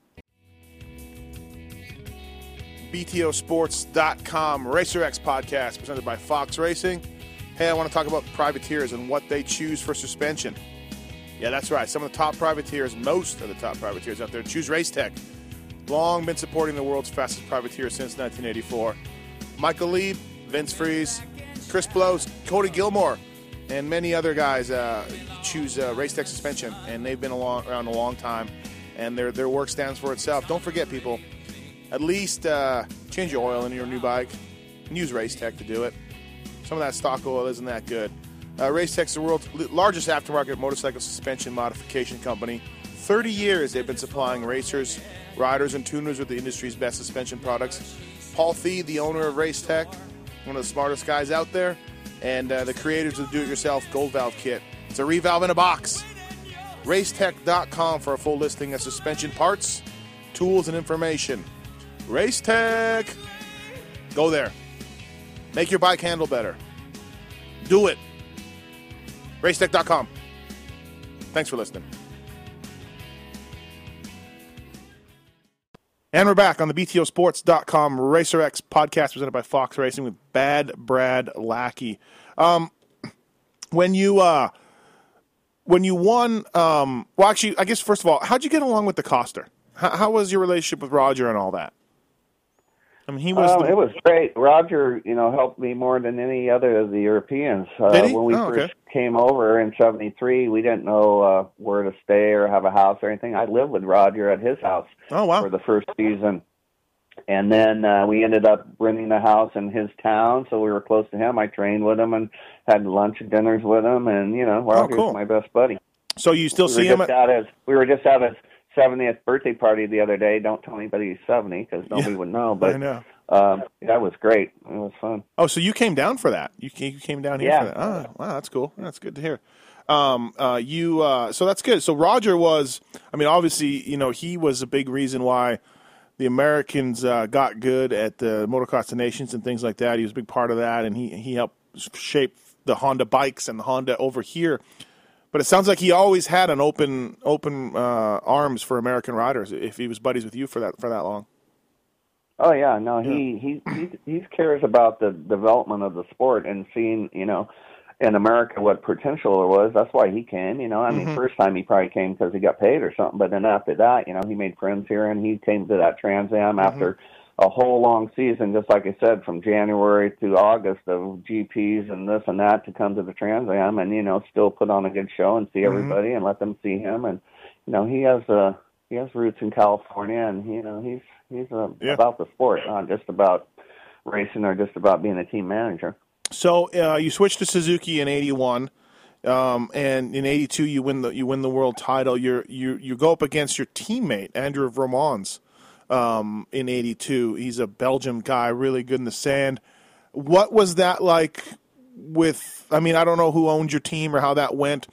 BTOsports.com RacerX podcast presented by Fox Racing. Hey, I want to talk about privateers and what they choose for suspension. Yeah, that's right. Some of the top privateers, most of the top privateers out there, choose Racetech. Long been supporting the world's fastest privateer since 1984. Michael Leib, Vince Friese, Chris Blose, Cody Gilmore, and many other guys uh, choose uh, Race Tech suspension, and they've been a long, around a long time, and their their work stands for itself. Don't forget, people. At least uh, change your oil in your new bike, and use Race Tech to do it. Some of that stock oil isn't that good. Uh, Tech's the world's largest aftermarket motorcycle suspension modification company. 30 years they've been supplying racers, riders, and tuners with the industry's best suspension products. Paul Thede, the owner of Race Tech, one of the smartest guys out there, and uh, the creators of the do-it-yourself Gold Valve Kit. It's a revalve in a box. Racetech.com for a full listing of suspension parts, tools, and information. Race Tech. Go there. Make your bike handle better. Do it. Racetech.com. Thanks for listening. And we're back on the BTOsports.com RacerX podcast presented by Fox Racing with Bad Brad Lackey. Um, when you uh, when you won, um, well, actually, I guess first of all, how'd you get along with DeCoster? How, how was your relationship with Roger and all that? I mean, he was. Um, the, it was great. Roger, you know, helped me more than any other of the Europeans. Uh? When we Oh, okay. first came over in '73, we didn't know uh, where to stay or have a house or anything. I lived with Roger at his house oh wow. for the first season, and then uh, we ended up renting a house in his town, so we were close to him. I trained with him and had lunch and dinners with him, and you know, Roger's Oh, cool. my best buddy. So you still we see him? At, his we were just his 70th birthday party the other day. Don't tell anybody he's 70 because nobody Yeah, would know. I But know. um, that was great. It was fun. Oh, so you came down for that? You came, you came down here Yeah. for that? Oh, wow, that's cool. That's good to hear. Um, uh, you uh, so that's good. So Roger was, I mean, obviously, you know, he was a big reason why the Americans uh, got good at the Motocross of Nations and things like that. He was a big part of that, and he he helped shape the Honda bikes and the Honda over here. But it sounds like he always had an open open uh, arms for American riders. If he was buddies with you for that for that long. Oh yeah, no, he he he he cares about the development of the sport and seeing you know in America what potential there was. That's why he came. You know, I mean, first time he probably came because he got paid or something, but then after that, you know, he made friends here and he came to that Trans Am after a whole long season, just like I said, from January to August of GPs and this and that to come to the Trans Am and you know still put on a good show and see everybody and let them see him and you know he has uh he has roots in California and you know he's he's uh, Yeah. about the sport, not just about racing or just about being a team manager. So uh, you switched to Suzuki in '81, um, and in '82 you win the you win the world title. You you you go up against your teammate Andre Vromans um, in '82. He's a Belgium guy, really good in the sand. What was that like? With I mean, I don't know who owned your team or how that went.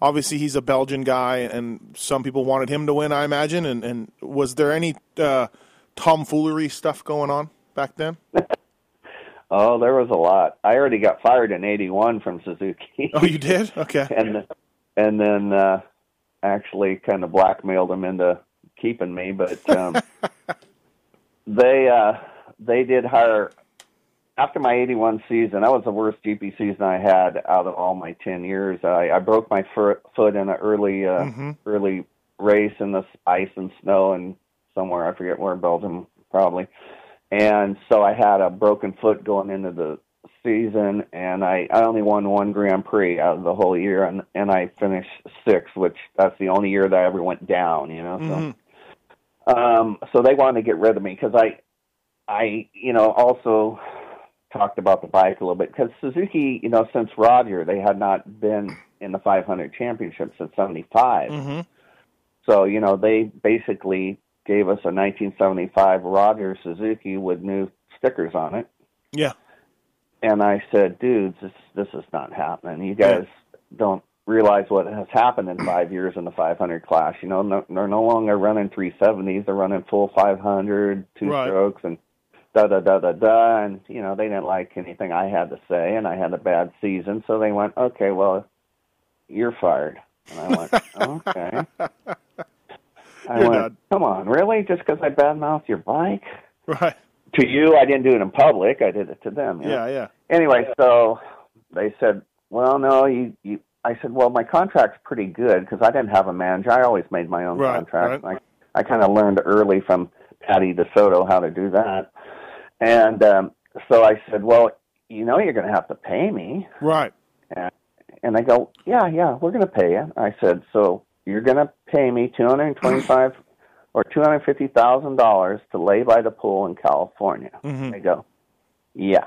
Obviously, he's a Belgian guy, and some people wanted him to win. I imagine. And, and was there any uh, tomfoolery stuff going on back then? Oh, there was a lot. I already got fired in '81 from Suzuki. Oh, you did? Okay. and and then uh actually kind of blackmailed him into keeping me but um they uh they did hire after my 81 season that was the worst gp season i had out of all my 10 years i i broke my foot foot in an early uh Mhm. early race in the ice and snow and somewhere i forget where in belgium probably and so i had a broken foot going into the season and I, I only won one Grand Prix out of the whole year and, and I finished sixth, which that's the only year that I ever went down, you know. So um so they wanted to get rid of me because I I you know also talked about the bike a little bit because Suzuki, you know, since Roger, they had not been in the 500 championship since 75. hmm So, you know, they basically gave us a 1975 Roger Suzuki with new stickers on it Yeah. and I said, "Dudes, this this is not happening. You guys don't realize what has happened in five years in the 500 class. You know, no, they're no longer running 370s; they're running full 500, two Right. strokes, and da da da da da. And you know, they didn't like anything I had to say, and I had a bad season, so they went, "Okay, well, you're fired." And I went, "Okay." I You're went. "Come on, really? Just because I badmouthed your bike?" Right. To you, I didn't do it in public. I did it to them. you know? Yeah. Yeah. anyway, so they said, "Well, no, you." you I said, "Well, my contract's pretty good because I didn't have a manager. I always made my own Right, contract. I I kind of learned early from Patty DeSoto how to do that, and um, so I said, "Well, you know, you're going to have to pay me." Right. And they go, yeah, yeah, we're going to pay you. I said, so you're going to pay me two hundred and twenty-five or two hundred fifty thousand dollars to lay by the pool in California. Mm-hmm. They go, yeah.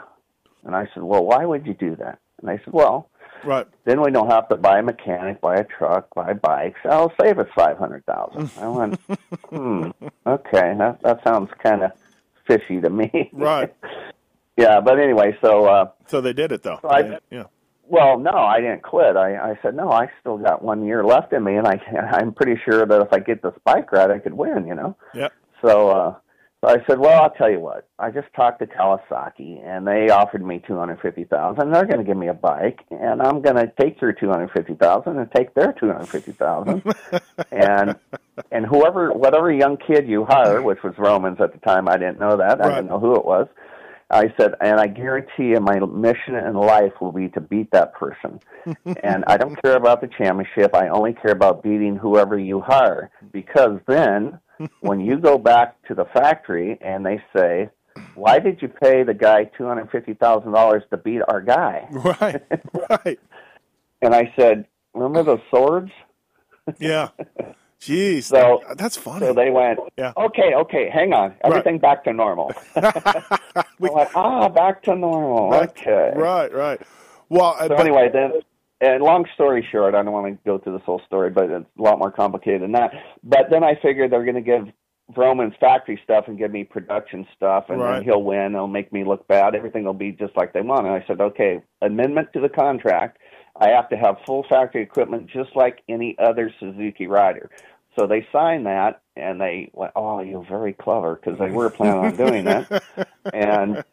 And I said, well, why would you do that? And I said, well, Right. then we don't have to buy a mechanic, buy a truck, buy bikes. I'll save us five hundred thousand. I went, hmm, okay, that that sounds kind of fishy to me. Right. yeah, but anyway, so uh, So they did it though. I- yeah. well, no, I didn't quit. I I said no, I still got one year left in me, and I I'm pretty sure that if I get this bike right, I could win. You know. Yeah. So, uh, so I said, well, I'll tell you what. I just talked to Kawasaki, and they offered me two hundred fifty thousand. They're going to give me a bike, and I'm going to take their two hundred fifty thousand and take their two hundred fifty thousand, and and whoever, whatever young kid you hire, which was Vromans at the time, I didn't know that. I didn't know who it was. I said, and I guarantee you, my mission in life will be to beat that person. and I don't care about the championship. I only care about beating whoever you hire. Because then, when you go back to the factory and they say, why did you pay the guy two hundred fifty thousand dollars to beat our guy? Right. Right. And I said, remember those swords? Yeah. Jeez. So- that's funny. So they went, Yeah. okay, okay, hang on, everything back to normal. I went, ah, back to normal. okay. Right. Right. Well, uh, So but, anyway, then, and long story short, I don't want to go through this whole story, but it's a lot more complicated than that. But then I figured they're going to give Vromans' factory stuff and give me production stuff, and Right. then he'll win. He'll make me look bad. Everything will be just like they want. And I said, okay, amendment to the contract. I have to have full factory equipment, just like any other Suzuki rider. So they signed that, and they went, "Oh, you're very clever," because they were planning on doing that. And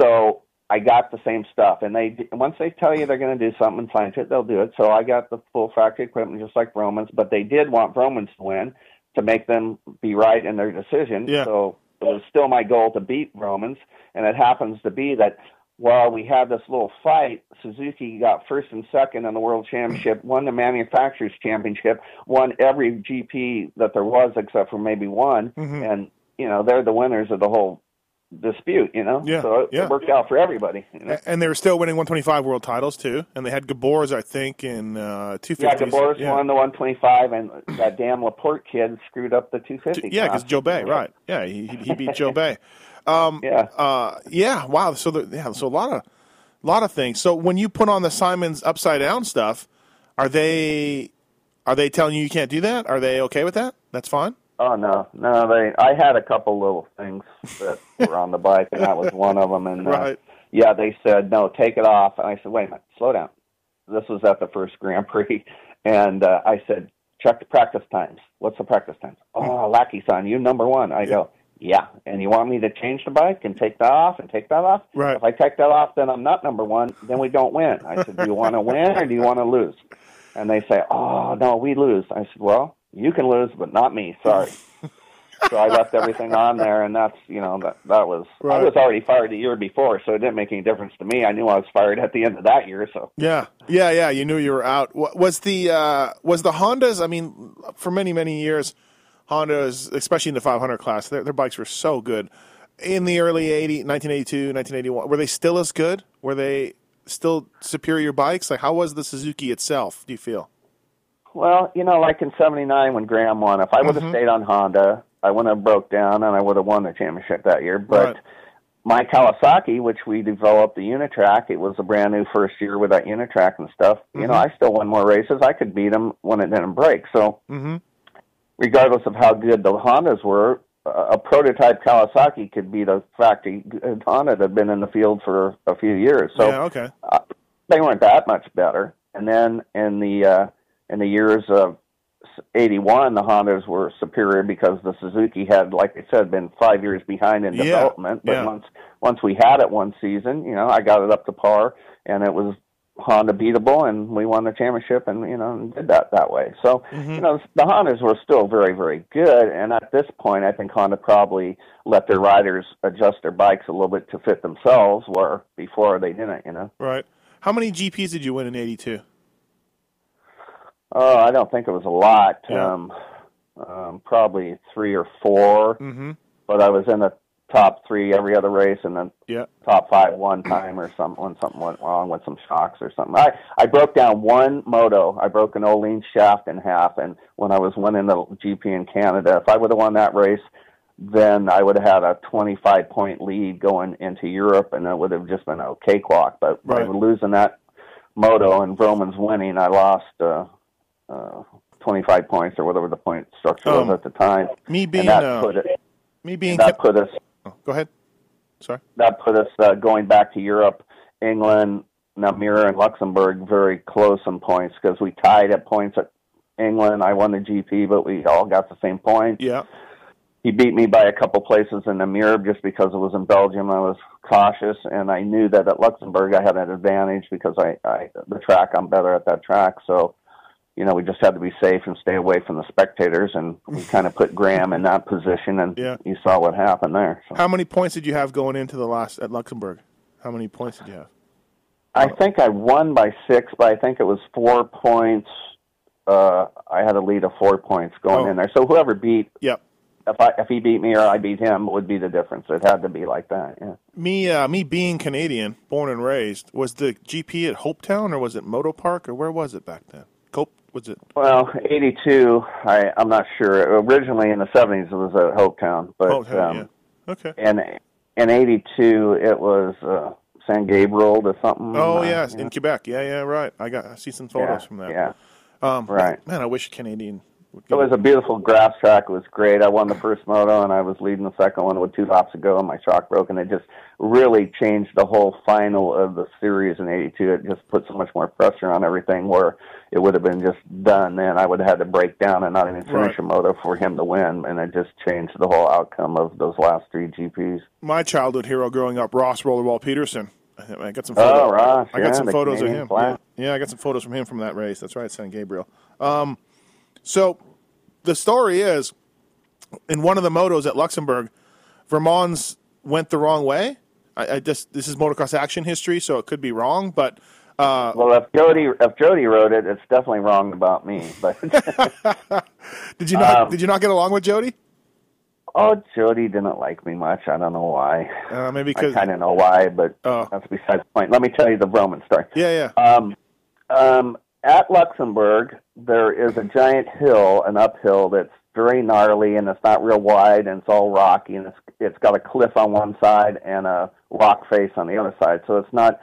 so I got the same stuff, and they once they tell you they're going to do something and find it, they'll do it. So I got the full factory equipment, just like Vromans, but they did want Vromans to win to make them be right in their decision. Yeah. So it was still my goal to beat Vromans, and it happens to be that while we had this little fight, Suzuki got first and second in the World Championship, won the Manufacturers Championship, won every GP that there was except for maybe one, Mhm. and you know they're the winners of the whole dispute. You know, Yeah, so it, yeah. it worked out for everybody. You know? and they were still winning 125 world titles too, and they had Geboers, I think, in uh, 250s. Yeah, Geboers won the 125, and that damn Laporte kid screwed up the 250. Yeah, because Jobé, right? Yeah, he, he beat Jobé. Um, Yeah. uh, yeah. Wow. So the, yeah, so a lot of lot of things. So when you put on the Simons upside down stuff, are they are they telling you you can't do that? Are they okay with that? That's fine. Oh no, no. They, I had a couple little things that were on the bike, and that was one of them. And uh, Right. yeah, they said no, take it off. And I said, wait a minute, slow down. This was at the first Grand Prix, and uh, I said, check the practice times. What's the practice times? Oh, Lackey son, you number one. I go, yeah. And you want me to change the bike and take that off and take that off? Right. If I take that off, then I'm not number one. Then we don't win. I said, do you want to win or do you want to lose? And they say, oh no, we lose. I said, well, you can lose, but not me. Sorry. so I left everything on there, and that's you know that that was I was already fired the year before, so it didn't make any difference to me. I knew I was fired at the end of that year, so Yeah, yeah, yeah. You knew you were out. Was the uh, was the Hondas? I mean, for many many years, Hondas, especially in the 500 class, their, their bikes were so good. In the early 80, 1982, 1981, were they still as good? Were they still superior bikes? Like, how was the Suzuki itself? Do you feel? Well, you know, like in '79 when Graham won, if I would have Mm-hmm. stayed on Honda, I wouldn't have broke down, and I would have won the championship that year. But Right. my Kawasaki, which we developed the Uni-Trak, it was a brand new first year with that Uni-Trak and stuff. You know, I still won more races. I could beat them when it didn't break. So, Mm-hmm. regardless of how good the Hondas were, a prototype Kawasaki could beat a factory Honda that had been in the field for a few years. So yeah, okay. they weren't that much better. And then in the uh, in the years of '81, the Hondas were superior because the Suzuki had, like I said, been five years behind in Yeah, development. But yeah. once once we had it one season, you know, I got it up to par, and it was Honda beatable, and we won the championship, and you know, and did that that way. So Mm-hmm. you know, the Hondas were still very very good, and at this point, I think Honda probably let their riders adjust their bikes a little bit to fit themselves, where before they didn't. You know. Right. How many GPs did you win in 82? Oh, I don't think it was a lot. Yeah. Um, um, probably three or 4 Mm-hmm. But I was in the top three every other race, and then Yeah. top five one time or something when something went wrong with some shocks or something. I I broke down one moto. I broke an Olean shaft in half, and when I was winning the GP in Canada, if I would have won that race, then I would have had a 25 point lead going into Europe, and it would have just been a cakewalk. But by Right. losing that moto and Vromans winning, I lost. Uh, uh, 25 points or whatever the point structure Um, was at the time. Me being uh, put it, me being that put us oh, go ahead. Sorry. that put us uh, going back to Europe, England, Namur, and Luxembourg very close in points because we tied at points at England. I won the GP, but we all got the same points. Yeah. He beat me by a couple places in Namur just because it was in Belgium. I was cautious, and I knew that at Luxembourg I had an advantage because I, I the track I'm better at that track. So, you know, we just had to be safe and stay away from the spectators, and we kind of put Graham in that position, and Yeah. you saw what happened there. So. How many points did you have going into the last at Luxembourg? How many points did you have? I think I won by six, but I think it was four points. Uh, I had a lead of four points going Oh. in there. So whoever beat, Yep. if I if he beat me or I beat him, would be the difference. It had to be like that. Yeah. Me, uh, me being Canadian, born and raised, was the GP at Copetown or was it Moto Park or where was it back then? Cope was it? Well, '82. I I'm not sure. Originally in the '70s, it was at Copetown, but Copetown, um, yeah. Okay. and in '82 it was uh, San Gabriel or something. Oh uh, yes, in know. Quebec. Yeah, yeah, right. I got I see some photos yeah, from that. Yeah. Um, right. Man, I wish Canadian. It was a beautiful grass track. It was great. I won the first moto, and I was leading the second one with two laps to go, and my shock broke, and it just really changed the whole final of the series in '82. It just put so much more pressure on everything, where it would have been just done. Then I would have had to break down and not even Right. finish a moto for him to win, and it just changed the whole outcome of those last three GPs. my childhood hero growing up, Ross Rollerball Pederson. I got some Oh, photos. Ross, I got yeah, some photos of him. Yeah. yeah, I got some photos from him from that race. That's right, San Gabriel. Um, so the story is, in one of the motos at Luxembourg, Vromans went the wrong way. I, I just this is motocross action history, so it could be wrong, but uh, Well, if Jody if Jody wrote it, it's definitely wrong about me. But did you not Um, did you not get along with Jody? oh, Jody didn't like me much. I don't know why. Uh, maybe I because kind of know why, but Oh. that's besides the point. Let me tell you the Vromans story. yeah, yeah. Um, um, at Luxembourg, there is a giant hill, an uphill that's very gnarly and it's not real wide and it's all rocky and it's it's got a cliff on one side and a rock face on the other side. So it's not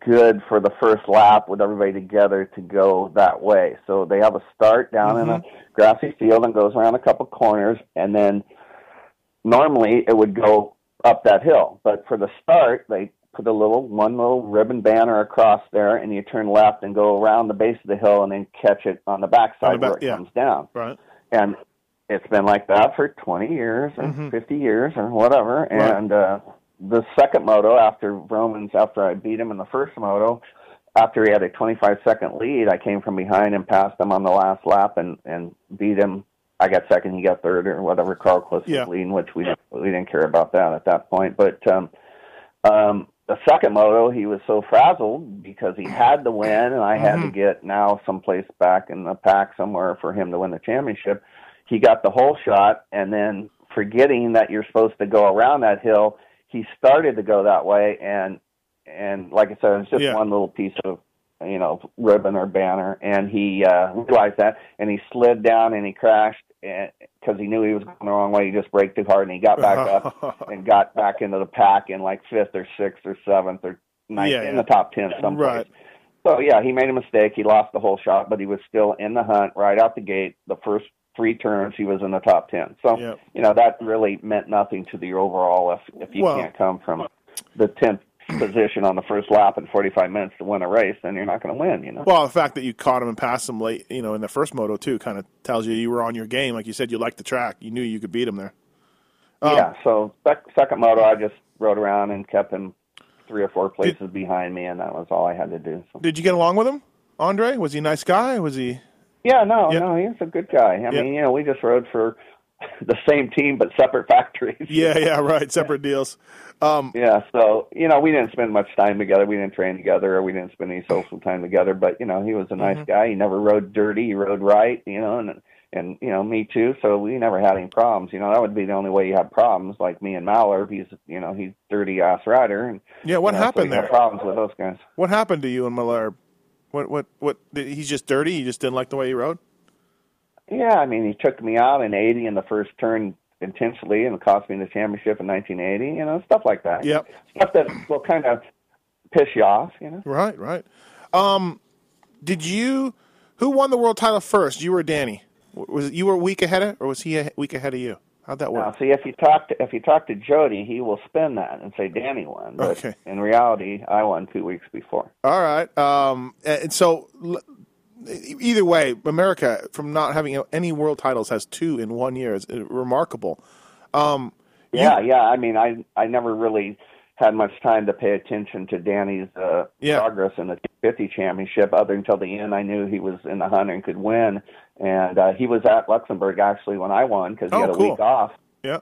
good for the first lap with everybody together to go that way. So they have a start down in a mm-hmm. grassy field and goes around a couple corners and then normally it would go up that hill. But for the start, they put a little one little ribbon banner across there, and you turn left and go around the base of the hill, and then catch it on the backside On the back- where it yeah. comes down. right. And it's been like that for 20 years or Mhm. 50 years or whatever. Right. And uh, the second moto after Vromans, after I beat him in the first moto, after he had a 25 second lead, I came from behind and passed him on the last lap and and beat him. I got second, he got third, or whatever. Carlqvist Yeah. leading, which we didn't, we didn't care about that at that point. But um, um, the second moto, he was so frazzled because he had to win, and I had to get now someplace back in the pack somewhere for him to win the championship. He got the whole shot, and then forgetting that you're supposed to go around that hill, he started to go that way, and and like I said, it's just Yeah. one little piece of you know ribbon or banner, and he uh, realized that, and he slid down and he crashed because he knew he was going the wrong way. He just braked too hard, and he got back up and got back into the pack in like fifth or sixth or seventh or ninth Yeah, in yeah. the top ten someplace. Right. So yeah, he made a mistake. He lost the whole shot, but he was still in the hunt right out the gate. The first three turns, he was in the top ten. So Yep. you know that really meant nothing to the overall. If if you Well- can't come from the tenth position on the first lap in forty five minutes to win a race, then you're not going to win. You know. Well, the fact that you caught him and passed him late, you know, in the first moto too, kind of tells you you were on your game. Like you said, you liked the track. You knew you could beat him there. Um, yeah. So sec- second moto, I just rode around and kept him three or four places behind me, and that was all I had to do. So. Did you get along with him, Andre? Was he a nice guy? Was he? Yeah, no, Yeah. no, he's a good guy. I Yeah. mean, you know, we just rode for the same team but separate factories. Yeah, yeah, right. Separate deals. Um, Yeah, so you know, we didn't spend much time together. We didn't train together, or we didn't spend any social time together. But you know, he was a nice Mm-hmm. guy. He never rode dirty. He rode right. You know, and and you know me too. So we never had any problems. You know that would be the only way you have problems. Like me and Malherbe, he's you know he's dirty ass rider. And Yeah, what you know, happened you have there? Problems with those guys. What happened to you and Malherbe? What what what? He's just dirty. He just didn't like the way he rode. Yeah, I mean he took me out in '80 in the first turn intentionally, and it cost me the championship in 1980. You know stuff like that. Yep. Stuff that will kind of piss you off. You know. Right, right. Um, did you? Who won the world title first? You or Danny? Was it you were a week ahead of, or was he a week ahead of you? How'd that work? Now, see, if you talk to if you talk to Jody, he will spin that and say Danny won. But Okay. in reality, I won two weeks before. All right. Um, and so either way, America from not having any world titles has two in one year is uh, remarkable. Um, Yeah, yeah. I mean, I I never really had much time to pay attention to Danny's uh, Yeah. progress in the 50 championship. Other until the end, I knew he was in the hunt and could win. And uh, he was at Luxembourg actually when I won because he Oh, had a cool. week off, yeah.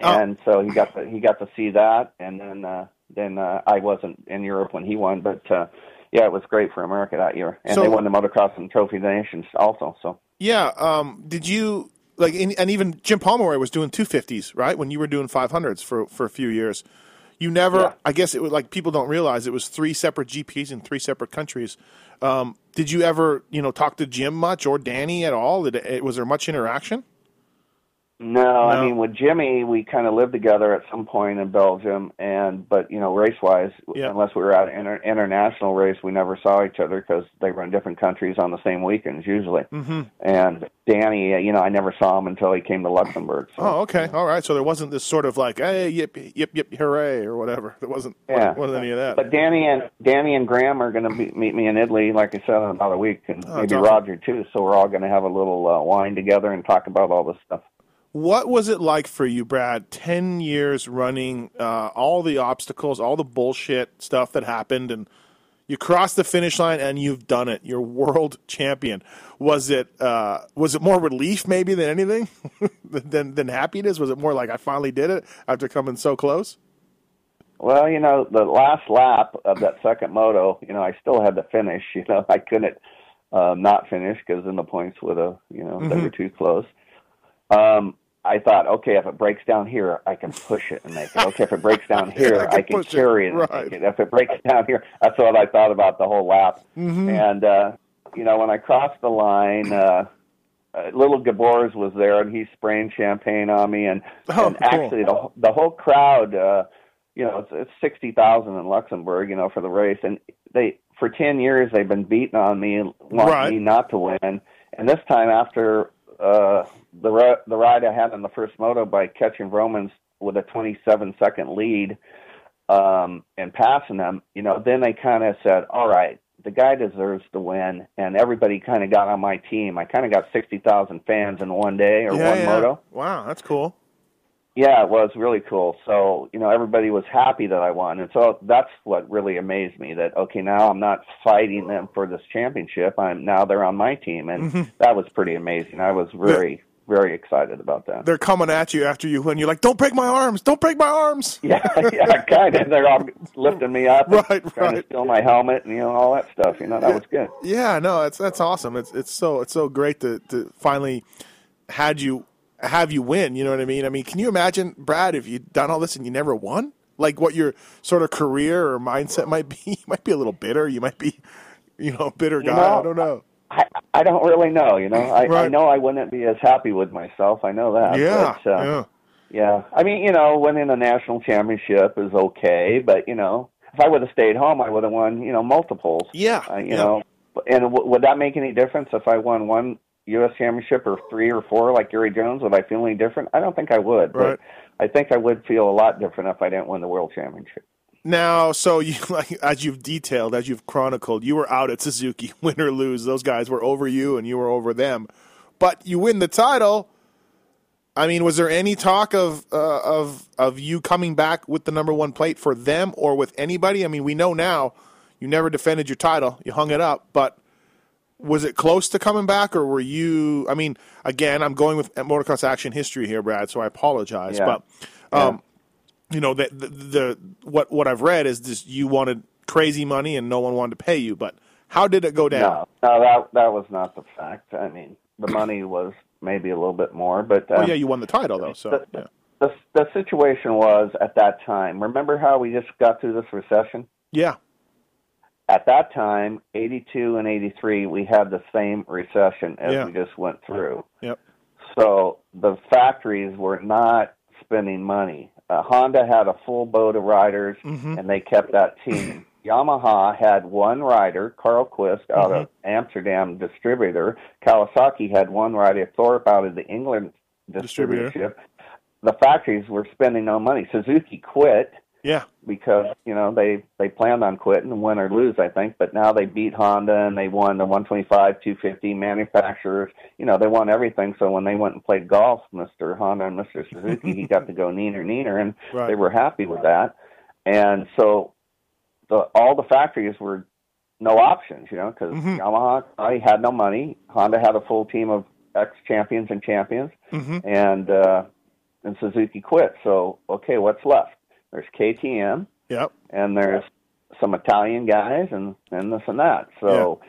Oh. and so he got to he got to see that. And then uh, then uh, I wasn't in Europe when he won, but. uh yeah, it was great for America that year, and So- they won the motocross and trophy of the nations also. So Yeah. Um, did you like? And, and even Jim Pomeroy was doing two fifties, right? When you were doing five hundreds for for a few years, you never. Yeah. I guess it was like people don't realize it was three separate GPs in three separate countries. Um, did you ever, you know, talk to Jim much or Danny at all? Did it, was there much interaction? No, I mean with Jimmy, we kind of lived together at some point in Belgium, and but you know, race wise, Yeah. unless we were at an inter- international race, we never saw each other because they were in different countries on the same weekends usually. Mm-hmm. And Danny, uh, you know, I never saw him until he came to Luxembourg. So. Oh, okay, all right. So there wasn't this sort of like, hey, yip, yip, yip, hooray, or whatever. There wasn't. Yeah. wasn't any of that. But Danny and Danny and Graham are going to meet me in Italy, like I said, in about a week, and Oh, maybe. Roger too. So we're all going to have a little uh, wine together and talk about all this stuff. What was it like for you, Brad? Ten years running, uh, all the obstacles, all the bullshit stuff that happened, and you crossed the finish line and you've done it. You're world champion. Was it uh, was it more relief maybe than anything than than happiness? Was it more like I finally did it after coming so close? Well, you know, the last lap of that second moto, you know, I still had to finish. You know, I couldn't um, not finish because then the points would have, you know, they were too close. Um, I thought, okay, if it breaks down here, I can push it and make it. Okay, if it breaks down here, I can I can it. carry it and Right. make it. If it breaks down here, that's what I thought about the whole lap. Mm-hmm. And uh, you know, when I crossed the line, uh, uh, little Geboers was there, and he's spraying champagne on me, and, Oh, and cool. actually the the whole crowd. Uh, you know, it's, it's sixty thousand in Luxembourg, you know, for the race, and they for ten years they've been beating on me wanting Right. me not to win, and this time after uh, the ri- the ride I had in the first moto by catching Vromans with a twenty seven second lead, um, and passing them, you know, then they kind of said, all right. The guy deserves to win, and everybody kind of got on my team. I kind of got sixty thousand fans in one day or yeah, one yeah. moto. Wow, that's cool. Yeah, it was really cool. So, you know, everybody was happy that I won. And so that's what really amazed me that, okay, now I'm not fighting them for this championship. I'm now they're on my team. And Mm-hmm. that was pretty amazing. I was very, very excited about that. They're coming at you after you win. You're like, don't break my arms! Don't break my arms! Yeah, yeah, kind of. They're all lifting me up, Right, trying right. to steal my helmet, and you know all that stuff. You know that was good. Yeah, no, that's that's awesome. It's it's so it's so great to to finally had you have you win. You know what I mean? I mean, can you imagine, Brad, if you'd done all this and you never won? Like what your sort of career or mindset might be? You might be a little bitter. You might be, you know, a bitter guy. know, I don't know. I I don't really know. You know, I, I know I wouldn't be as happy with myself. I know that. Yeah, but, uh, yeah. Yeah, I mean, you know, winning a national championship is okay, but you know, if I would have stayed home, I would have won, you know, multiples. Yeah, uh, you yeah. know, and w- would that make any difference if I won one U.S. championship or three or four like Gary Jones? Would I feel any different? I don't think I would. Right. But I think I would feel a lot different if I didn't win the world championship. Now, so you like as you've detailed, as you've chronicled, you were out at Suzuki, win or lose. Those guys were over you, and you were over them. But you win the title. I mean, was there any talk of uh, of of you coming back with the number one plate for them or with anybody? I mean, we know now you never defended your title, you hung it up, but was it close to coming back, or were you? I mean, again, I'm going with motocross action history here, Brad, so I apologize, Yeah. but. Um, you know the, the the what what I've read is this you wanted crazy money and no one wanted to pay you but how did it go down No, no, that that was not the fact. I mean, the money was maybe a little bit more, but uh, Oh yeah, you won the title though. So the, yeah, the the situation was at that time. Remember how we just got through this recession? yeah, At that time, 82 and 83, we had the same recession as Yeah. we just went through. yep, So the factories were not spending money. Uh, Honda had a full boat of riders, Mhm. and they kept that team. Yamaha had one rider, Carlqvist, out of Mm-hmm. Amsterdam distributor. Kawasaki had one rider, Thorpe, out of the England Distributor. The factories were spending no money. Suzuki quit yeah, because you know they they planned on quitting, win or lose, I think. But now they beat Honda and they won the 125, 250 manufacturers. You know they won everything. So when they went and played golf, Mister Honda and Mister Suzuki, he got to go neener neener, and Right. they were happy with that. And so the all the factories were no options, you know, because Mhm. Yamaha I had no money. Honda had a full team of ex champions and champions hmm and uh, and Suzuki quit. So okay, what's left? There's KTM yep, and there's some Italian guys and and this and that. So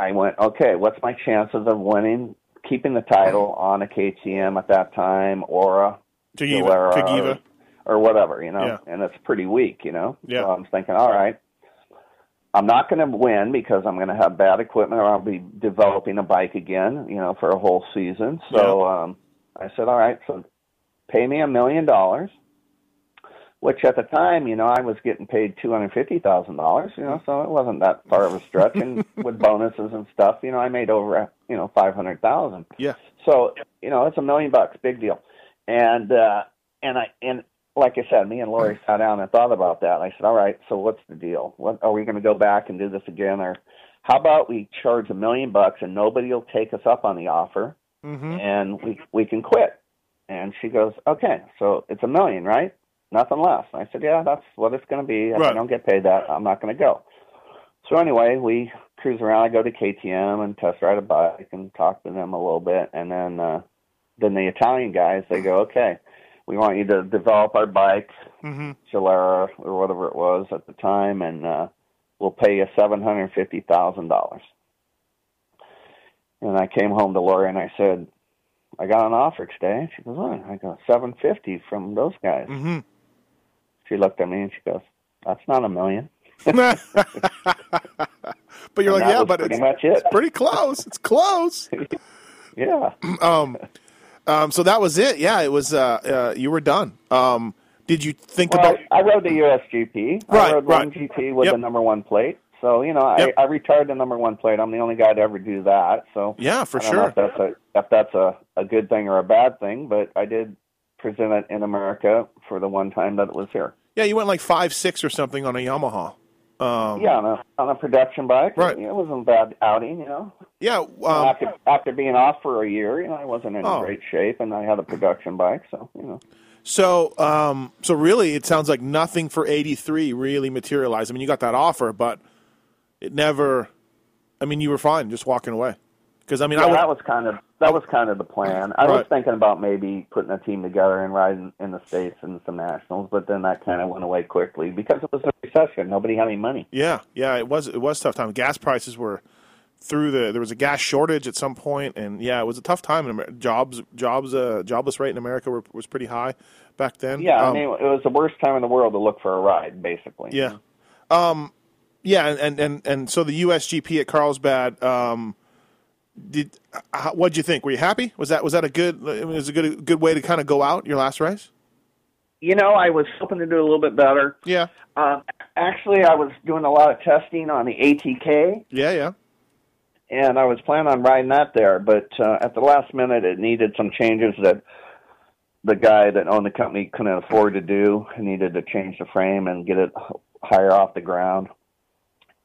I went, okay, what's my chances of winning, keeping the title on a KTM at that time or a Cagiva, Cagiva, or, or whatever, you know? Yeah. And it's pretty weak, you know? Yeah. So I'm thinking, all right. I'm not going to win because I'm going to have bad equipment or I'll be developing a bike again, you know, for a whole season. So um, I said, all right, so pay me a million dollars, which at the time, you know, I was getting paid two hundred fifty thousand dollars, you know, so it wasn't that far of a stretch. and with bonuses and stuff, you know, I made over, you know, five hundred thousand. yeah, So you know, it's a million bucks, big deal. And uh, and I and like I said, me and Lori sat down and thought about that. I said, all right, so what's the deal? What are we going to go back and do this again, or how about we charge a million bucks and nobody will take us up on the offer, hmm and we we can quit? And she goes, okay, so it's a million, right? Nothing less. And I said, yeah, that's what it's going to be. If Right. I don't get paid that, I'm not going to go. So anyway, we cruise around. I go to KTM and test ride a bike and talk to them a little bit, and then uh, then the Italian guys they go, okay, we want you to develop our bike, hmm Gilera or whatever it was at the time, and uh, we'll pay you seven hundred fifty thousand dollars. And I came home to Lori and I said, I got an offer today. She goes, what? I go, seven fifty from those guys. hmm She looked at me and she goes, that's not a million. but you're And like, yeah, but pretty it's, much it. it's pretty close. It's close. Yeah. um, um, so that was it. Yeah, it was. Uh, uh, you were done. Um, did you think Well, about? I rode the USGP. Right, I rode right. one GP with Yep. the number one plate. So you know, Yep. I, I retired the number one plate. I'm the only guy to ever do that. So Yeah, for I don't know sure. if that's a if that's a, a good thing or a bad thing, but I did present it in America for the one time that it was here. Yeah, you went like five six or something on a Yamaha. Um, Yeah, on a on a production bike. Right. It wasn't a bad outing, you know. Yeah. Um, after after being off for a year, you know, I wasn't in Oh. great shape, and I had a production bike, so you know. so, um, so really, it sounds like nothing for '83 really materialized. I mean, you got that offer, but it never. I mean, you were fine just walking away. Because I mean, Yeah, I would, that was kind of that was kind of the plan. I was thinking about maybe putting a team together and riding in the states and some nationals, but then that kind of went away quickly because it was a recession. Nobody had any money. Yeah, yeah, it was it was a tough time. Gas prices were through the there was a gas shortage at some point, and yeah, it was a tough time. In America. Jobs jobs uh, jobless rate in America were, was pretty high back then. Yeah, Um, I mean, it was the worst time in the world to look for a ride, basically. yeah, um, yeah, and, and and and so the USGP at Carlsbad. Um, did how, what'd you think? Were you happy? Was that was that a good? Was a good good way to kind of go out your last race? You know, I was hoping to do a little bit better. Yeah, Um, actually, I was doing a lot of testing on the ATK. yeah, yeah. and I was planning on riding that there, but uh, at the last minute, it needed some changes that the guy that owned the company couldn't afford to do. He needed to change the frame and get it higher off the ground.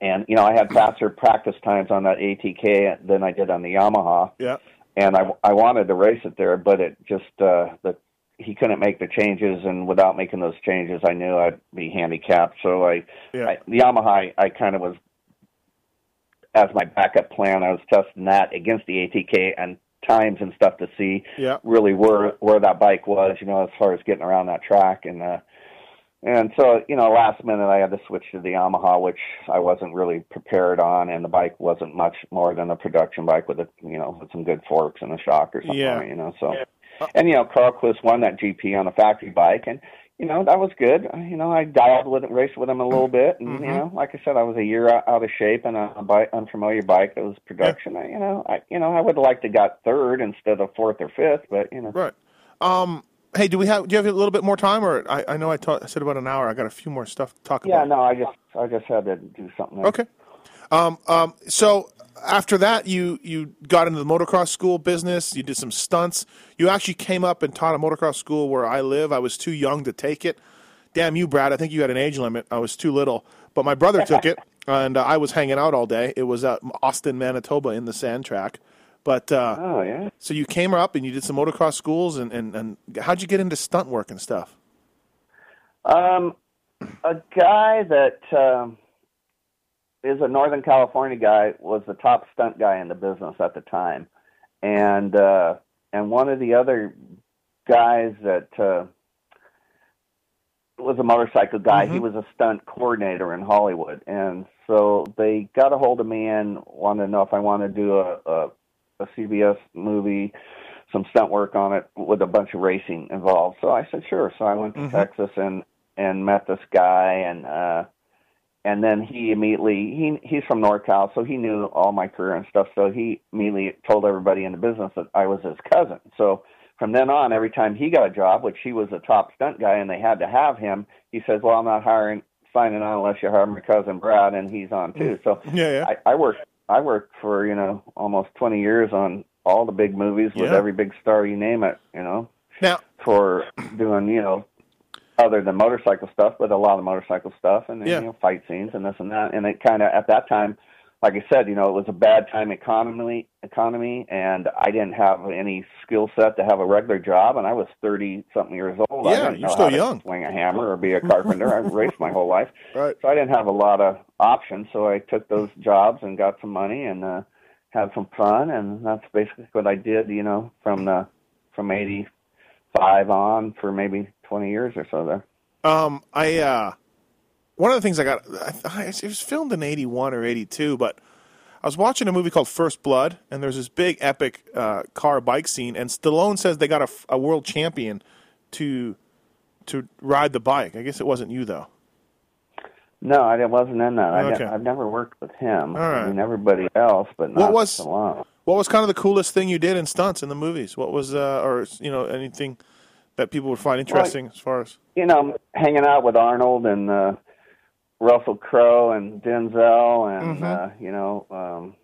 And you know, I had faster practice times on that ATK than I did on the Yamaha, Yeah. and I I wanted to race it there, but it just uh, the he couldn't make the changes, and without making those changes, I knew I'd be handicapped. So I, Yeah. I the Yamaha, I, I kind of was as my backup plan. I was testing that against the ATK and times and stuff to see Yeah. really where where that bike was, you know, as far as getting around that track. And uh, and so you know, last minute I had to switch to the Yamaha, which I wasn't really prepared on, and the bike wasn't much more than a production bike with a you know with some good forks and a shock or something. Yeah. You know, so and you know, Carlqvist won that GP on a factory bike, and you know that was good. You know, I dialed with it, raced with him a little bit, and you know, like I said, I was a year out, out of shape and a bike, unfamiliar bike that was production. I, you know, I you know I would have liked to got third instead of fourth or fifth, but you know, Right. Um, hey, do we have? Do you have a little bit more time, or I, I know I, ta- I said about an hour. I got a few more stuff to talk yeah, about. Yeah, no, I just I just had to do something. There. Okay. Um, um, so after that, you you got into the motocross school business. You did some stunts. You actually came up and taught a motocross school where I live. I was too young to take it. Damn you, Brad! I think you had an age limit. I was too little, but my brother took it, and uh, I was hanging out all day. It was at Austin, Manitoba, in the sand track. But uh, Oh yeah. so you came up and you did some motocross schools, and, and, and how'd you get into stunt work and stuff? Um, a guy that um, is a Northern California guy was the top stunt guy in the business at the time, and uh, and one of the other guys that uh, was a motorcycle guy. He was a stunt coordinator in Hollywood, and so they got a hold of me and wanted to know if I wanted to do a, a, a CBS movie, some stunt work on it with a bunch of racing involved. So I said sure. So I went to Texas and and met this guy and uh and then he immediately he he's from NorCal, so he knew all my career and stuff. So he immediately told everybody in the business that I was his cousin. So from then on, every time he got a job, which he was a top stunt guy and they had to have him, he says, "Well, I'm not hiring signing on unless you hire my cousin Brad, and he's on too." So Yeah, yeah. I, I worked I worked for you know almost 20 years on all the big movies with Yeah. every big star you name it. You know Now, for doing you know other than motorcycle stuff, but a lot of motorcycle stuff and then, Yeah. you know fight scenes and this and that. And it kind of at that time, like I said, you know, it was a bad time economy economy, and I didn't have any skill set to have a regular job, and I was thirty something years old. I Yeah, didn't you're know still how to young. Swing a hammer or be a carpenter. I raced my whole life. right. So I didn't have a lot of options. So I took those jobs and got some money and uh, had some fun, and that's basically what I did. You know, from the from eighty five on for maybe twenty years or so there. Um, I uh, one of the things I got, I, I, it was filmed in '81 or '82, but I was watching a movie called First Blood, and there's this big epic uh, car bike scene, and Stallone says they got a, a world champion to to ride the bike. I guess it wasn't you though. No, I wasn't in that. I Okay. didn't- I've never worked with him. All right. I mean, everybody else, but not What was- Stallone. What was kind of the coolest thing you did in stunts in the movies? What was, uh, or you know, anything that people would find interesting as far as? You know, hanging out with Arnold and uh, Russell Crowe and Denzel and Mm-hmm. uh, you know, um,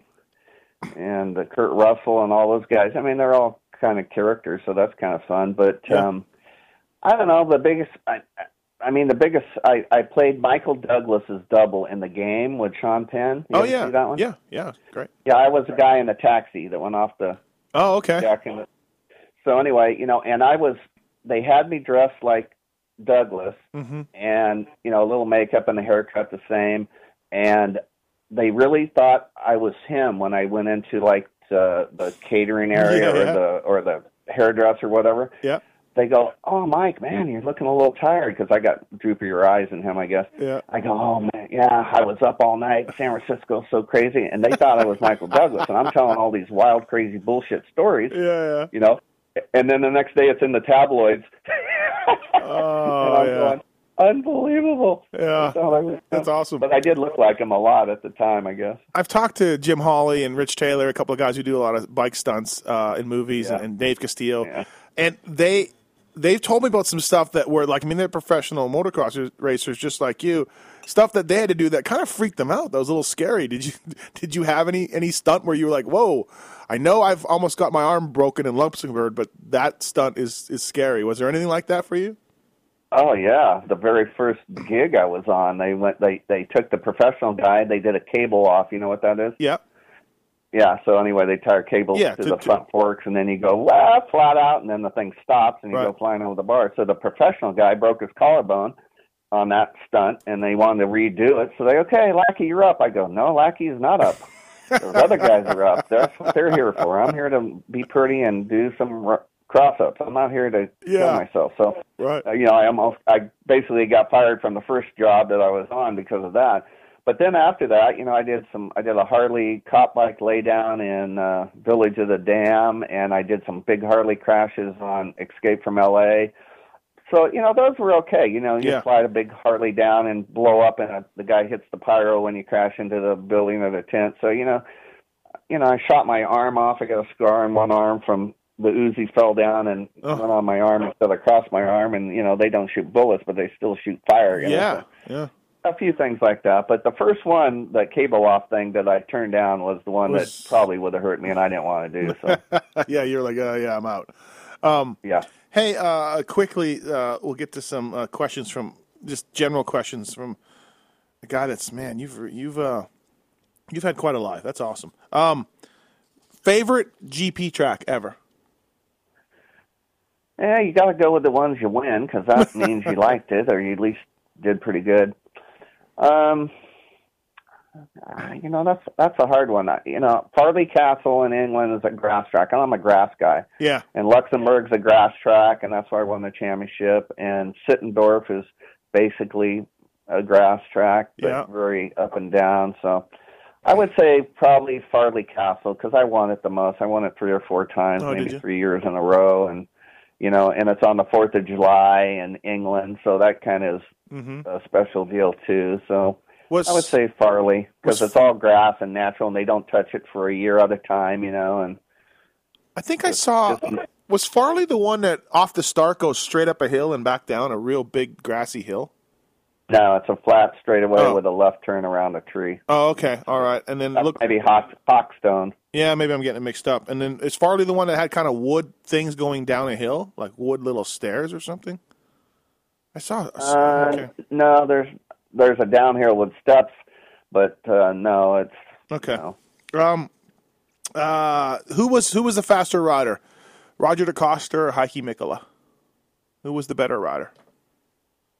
and uh, Kurt Russell and all those guys. I mean, they're all kind of characters, so that's kind of fun. But Yeah. um, I don't know. The biggest, I, I mean, the biggest. I I played Michael Douglas's double in the game with Sean Penn. You Oh yeah, see that one? yeah, yeah, great. Yeah, I was the guy in the taxi that went off the Oh okay. And so anyway, you know, and I was. They had me dressed like Douglas, hmm and you know, a little makeup and a haircut the same, and they really thought I was him when I went into like the the catering area Yeah, yeah. or the or the hairdresser or whatever. yeah, They go, "Oh, Mike, man, you're looking a little tired," because I got droopier eyes than him, I guess. yeah. I go, oh man, yeah, I was up all night. San Francisco's so crazy, and they thought I was Michael Douglas, and I'm telling all these wild, crazy bullshit stories, Yeah, yeah. you know. And then the next day, it's in the tabloids. Oh, and I'm yeah. going, unbelievable. Yeah, That's all I was that's awesome. But I did look like him a lot at the time, I guess. I've talked to Jim Hawley and Rich Taylor, a couple of guys who do a lot of bike stunts uh, in movies, Yeah. and, and Dave Castillo, Yeah. and they they've told me about some stuff that were like I mean they're professional motocross racers just like you, stuff that they had to do that kind of freaked them out. That was a little scary. Did you did you have any any stunt where you were like, whoa? I know I've almost got my arm broken in Luxembourg, but that stunt is is scary. Was there anything like that for you? Oh yeah, the very first gig I was on, they went, they they took the professional guy, they did a cable off. You know what that is? Yeah, Yeah, so anyway, they tie cables Yeah, to, to- the to- front forks, and then you go well, flat out, and then the thing stops, and you Right. go flying over the bar. So the professional guy broke his collarbone on that stunt, and they wanted to redo it. So they, okay, Lackey, you're up. I go, no, Lackey is not up. Those other guys are up. That's what they're here for. I'm here to be pretty and do some r- cross ups. I'm not here to Yeah. kill myself. So Right. uh, you know, I almost I basically got fired from the first job that I was on because of that. But then after that, you know, I did some I did a Harley cop bike laydown in uh Village of the Damned and I did some big Harley crashes on Escape from LA. So, you know, those were okay. You know, you Yeah. slide a big Harley down and blow up and uh the guy hits the pyro when you crash into the building or the tent. So, you know, you know, I shot my arm off. I got a scar on one arm from the Uzi fell down and Oh. went on my arm instead of across my arm. And you know, they don't shoot bullets, but they still shoot fire. You know? Yeah. Yeah. A few things like that. But the first one, the cable off thing that I turned down, was the one Was- that probably would have hurt me, and I didn't want to do. So yeah. You're like, uh, yeah, I'm out. Um, yeah. Hey, uh, quickly, uh, we'll get to some uh, questions from just general questions from the guy that's man. You've you've uh, you've had quite a life. That's awesome. Um, favorite GP track ever? Yeah, you got to go with the ones you win because that means you liked it or you at least did pretty good. Um, you know that's that's a hard one. You know, Farleigh Castle in England is a grass track, and I'm a grass guy. Yeah. And Luxembourg's a grass track, and that's where I won the championship. And Sittendorf is basically a grass track, but Yeah. very up and down. So I would say probably Farleigh Castle because I won it the most. I won it three or four times, Oh, maybe three years in a row, and you know, and it's on the Fourth of July in England, so that kind of is Mm-hmm. a special deal too. So I would say Farleigh because it's all grass and natural, and they don't touch it for a year at a time. You know, and I think I saw was Farleigh the one that off the start goes straight up a hill and back down a real big grassy hill. no, it's a flat straightaway Oh. with a left turn around a tree. Oh, okay, all right. And then That's look, maybe Hawk, Hawkstone. yeah, maybe I'm getting it mixed up. And then is Farleigh the one that had kind of wood things going down a hill, like wood little stairs or something? I saw. Uh, okay, No, there's there's a downhill with steps, but uh, no, it's okay. no. Um, uh, who was who was the faster rider, Roger DeCoster or Heikki Mikkola? Who was the better rider?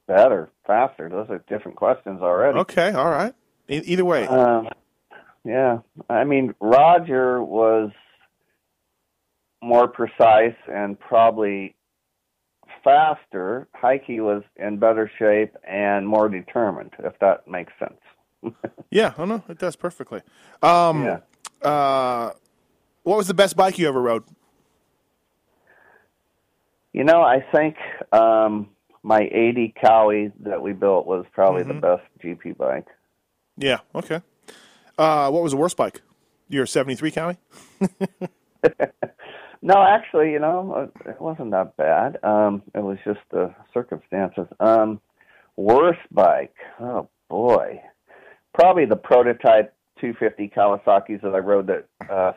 better, faster. Those are different questions already. Okay, all right. E- either way, Um, yeah, I mean Roger was more precise and probably faster. Heikki was in better shape and more determined, if that makes sense. yeah, oh no, it does perfectly. Um, yeah. uh, what was the best bike you ever rode? You know, I think um, my 80 Kawi that we built was probably Mm-hmm. the best GP bike. Yeah, okay. Uh, what was the worst bike? Your '73 Kawi? No, actually, you know, it wasn't that bad. Um, it was just the circumstances. Um, worst bike? Oh boy, probably the prototype 250 Kawasaki's that I rode that uh,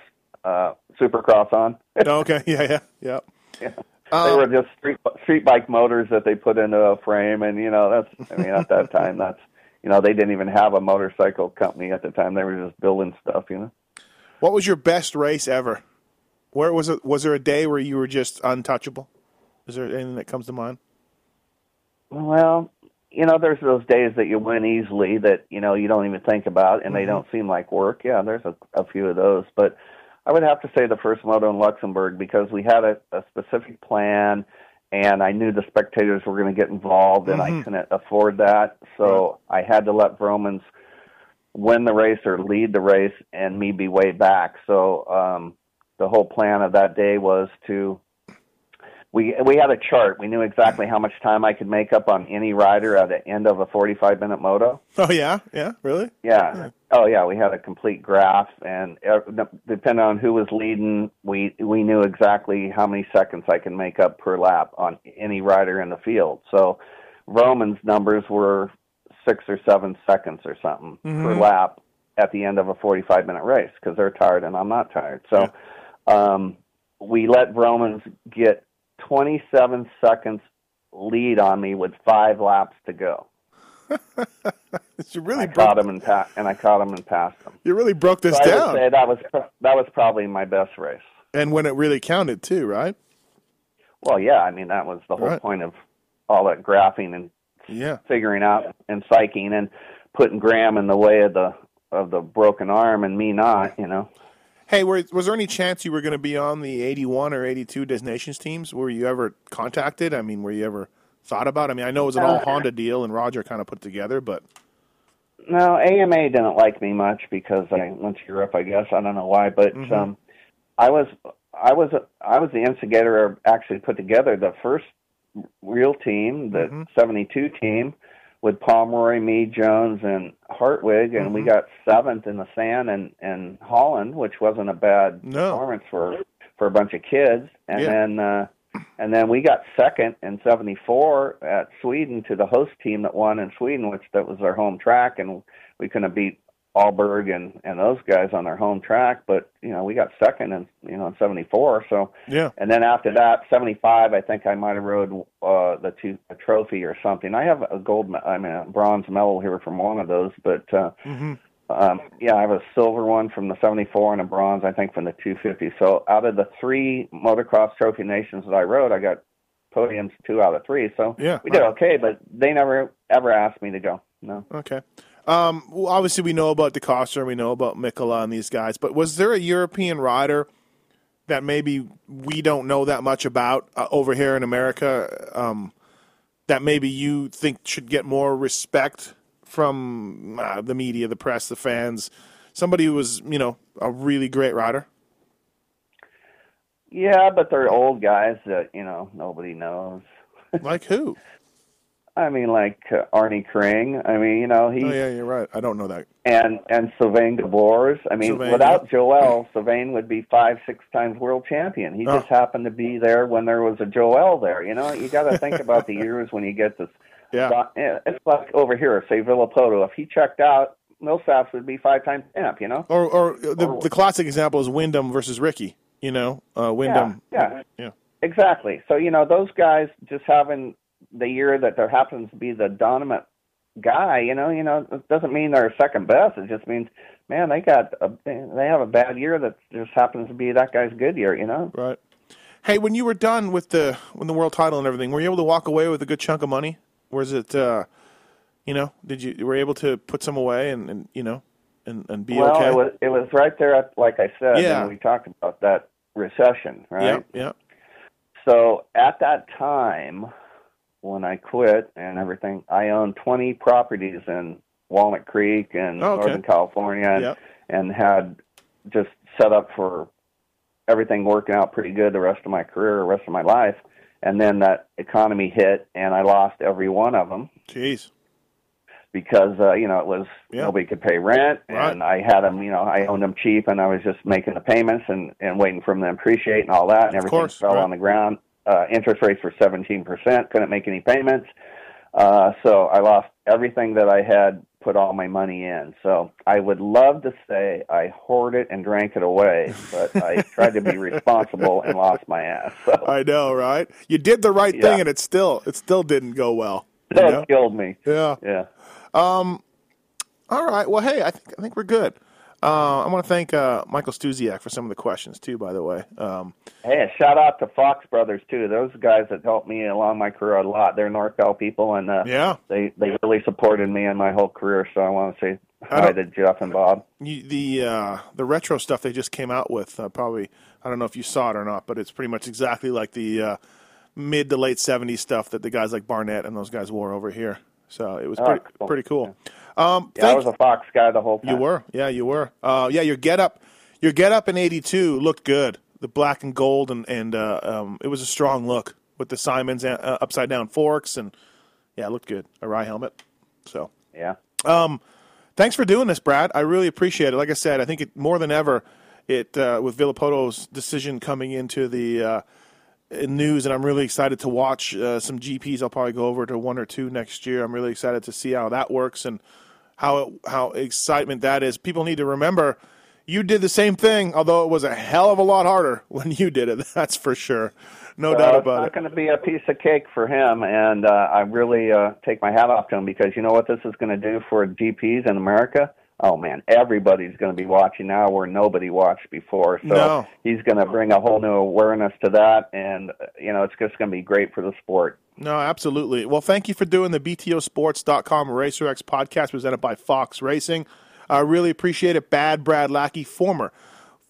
uh, Supercross on. oh, okay, yeah, yeah, yeah. they Um, were just street street bike motors that they put into a frame, and you know, that's I mean, at that time, that's you know, they didn't even have a motorcycle company at the time. They were just building stuff, you know. What was your best race ever? Where was it? Was there a day where you were just untouchable? Is there anything that comes to mind? Well, you know, there's those days that you win easily that you know you don't even think about, and they don't seem like work. Yeah, there's a, a few of those, but I would have to say the first moto in Luxembourg because we had a, a specific plan, and I knew the spectators were going to get involved, and I couldn't afford that, so I had to let Vromans win the race or lead the race, and me be way back. So um, the whole plan of that day was to we we had a chart. We knew exactly how much time I could make up on any rider at the end of a 45 minute moto. Oh yeah, yeah, really? Yeah. Oh yeah, we had a complete graph, and uh, depending on who was leading, we we knew exactly how many seconds I could make up per lap on any rider in the field. So Vromans' numbers were six or seven seconds or something per lap at the end of a 45 minute race because they're tired and I'm not tired. So um, we let Vromans get 27 seconds lead on me with five laps to go. You really I broke. caught him and pa- and I caught him and passed him. You really broke this So I would down, say that was that was probably my best race. and when it really counted too, right? Well, yeah, I mean that was the whole Right. point of all that graphing and Yeah. figuring out and psyching and putting Graham in the way of the of the broken arm and me not, you know. Hey, were, was there any chance you were going to be on the 81 or 82 Des Nations teams? Were you ever contacted? I mean, were you ever thought about? I mean, I know it was an all Honda deal and Roger kind of put together, but No, AMA didn't like me much because I went to Europe. I guess I don't know why, but Mhm. um, I was I was I was the instigator of actually put together the first real team, the Mhm. '72 team, with Pomeroy, me, Jones, and Hartwig, and we Mhm. got seventh in the sand and and Holland, which wasn't a bad No. performance for for a bunch of kids. And Yeah. then uh, and then we got second in '74 at Sweden to the host team that won in Sweden, which that was our home track, and we couldn't beat Aberg and and those guys on their home track, but you know we got second in you know in '74. So yeah. and then after that, '75, I think I might have rode uh, the two a trophy or something. I have a gold, I mean a bronze medal here from one of those, but uh, hmm um, yeah, I have a silver one from the '74 and a bronze, I think, from the 250. So out of the three motocross trophy nations that I rode, I got podiums two out of three. So Yeah. we did okay, but they never ever asked me to go. No. Okay. Um, well, obviously, we know about DeCoster, and we know about Mikkola and these guys, but was there a European rider that maybe we don't know that much about uh, over here in America um, that maybe you think should get more respect from uh, the media, the press, the fans? Somebody who was, you know, a really great rider? Yeah, but they're old guys that you know nobody knows. Like who? I mean, like uh, Arne Kring. I mean, you know, he Oh, yeah, you're right. I don't know that. and and Sylvain Geboers. I mean, Sylvain, without Joel, Sylvain would be five, six times world champion. He Oh. just happened to be there when there was a Joel there. You know, you got to think about the years when you get this. Yeah. Yeah, It's like over here, say Villopoto. If he checked out, Millsaps would be five times champ. You know. Or, or the, the classic example is Windham versus Ricky. You know, uh, Windham. yeah. Yeah. Exactly. So you know, those guys just having the year that there happens to be the dominant guy. You know, you know, it doesn't mean they're second best. It just means, man, they got a, they have a bad year that just happens to be that guy's good year. You know. Right. Hey, when you were done with the when the world title and everything, were you able to walk away with a good chunk of money? Was it, uh, you know, did you you were able to put some away and, and you know, and, and be well, okay? it was it was right there, at, like I said, Yeah. and we talked about that recession, right? Yeah, yeah. So at that time, when I quit and everything, I owned 20 properties in Walnut Creek and Oh, okay. Northern California, and, Yep. and had just set up for everything working out pretty good the rest of my career, the rest of my life. And then that economy hit, and I lost every one of them Jeez. because uh, you know it was Yeah. nobody could pay rent, Right. and I had them. You know, I owned them cheap, and I was just making the payments and and waiting for them to appreciate and all that, and everything course, fell right. on the ground. Uh, interest rates were seventeen percent. Couldn't make any payments, uh, so I lost everything that I had put all my money in. So I would love to say I hoarded it and drank it away, but I tried to be responsible and lost my ass. So I know, right? You did the right Yeah. thing, and it still it still didn't go well. you that know? killed me. Yeah. Yeah. All right. Well, hey, I think I think we're good. Uh, I want to thank uh, Michael Stuziak for some of the questions too. By the way, um, Hey, a shout out to Fox Brothers too. Those guys that helped me along my career a lot. They're NorCal people, and uh, yeah, they they really supported me in my whole career. So I want to say hi to Jeff and Bob. you, the uh, the retro stuff they just came out with. Uh, probably I don't know if you saw it or not, but it's pretty much exactly like the uh, mid to late '70s stuff that the guys like Barnett and those guys wore over here. So it was Oh, pretty cool. pretty cool. Um, Yeah, I was a Fox guy the whole time. You were, yeah, you were. Uh, yeah, your get up, your get up in '82 looked good. The black and gold, and and uh, um, it was a strong look with the Simons uh, upside down forks, and yeah, it looked good. Arai helmet. So Yeah. thanks for doing this, Brad. I really appreciate it. Like I said, I think it more than ever. It uh, with Villopoto's decision coming into the uh, news, and I'm really excited to watch uh, some GPs. I'll probably go over to one or two next year. I'm really excited to see how that works and how how excitement that is. People need to remember you did the same thing, although it was a hell of a lot harder when you did it. That's for sure. No doubt it's about not it. going to be a piece of cake for him, and uh, I really uh, take my hat off to him because you know what this is going to do for GPs in America. Oh man, everybody's going to be watching now where nobody watched before. So No. he's going to bring a whole new awareness to that, and uh, you know it's just going to be great for the sport. No, absolutely. Well, thank you for doing the BTOsports.com RacerX podcast presented by Fox Racing. I really appreciate it. Bad Brad Lackey, former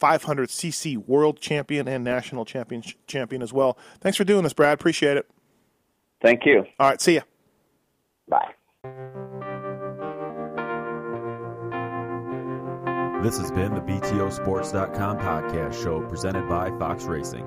500cc world champion and national champion champion as well. Thanks for doing this, Brad. Appreciate it. Thank you. All right, see ya. Bye. This has been the BTOsports.com podcast show presented by Fox Racing.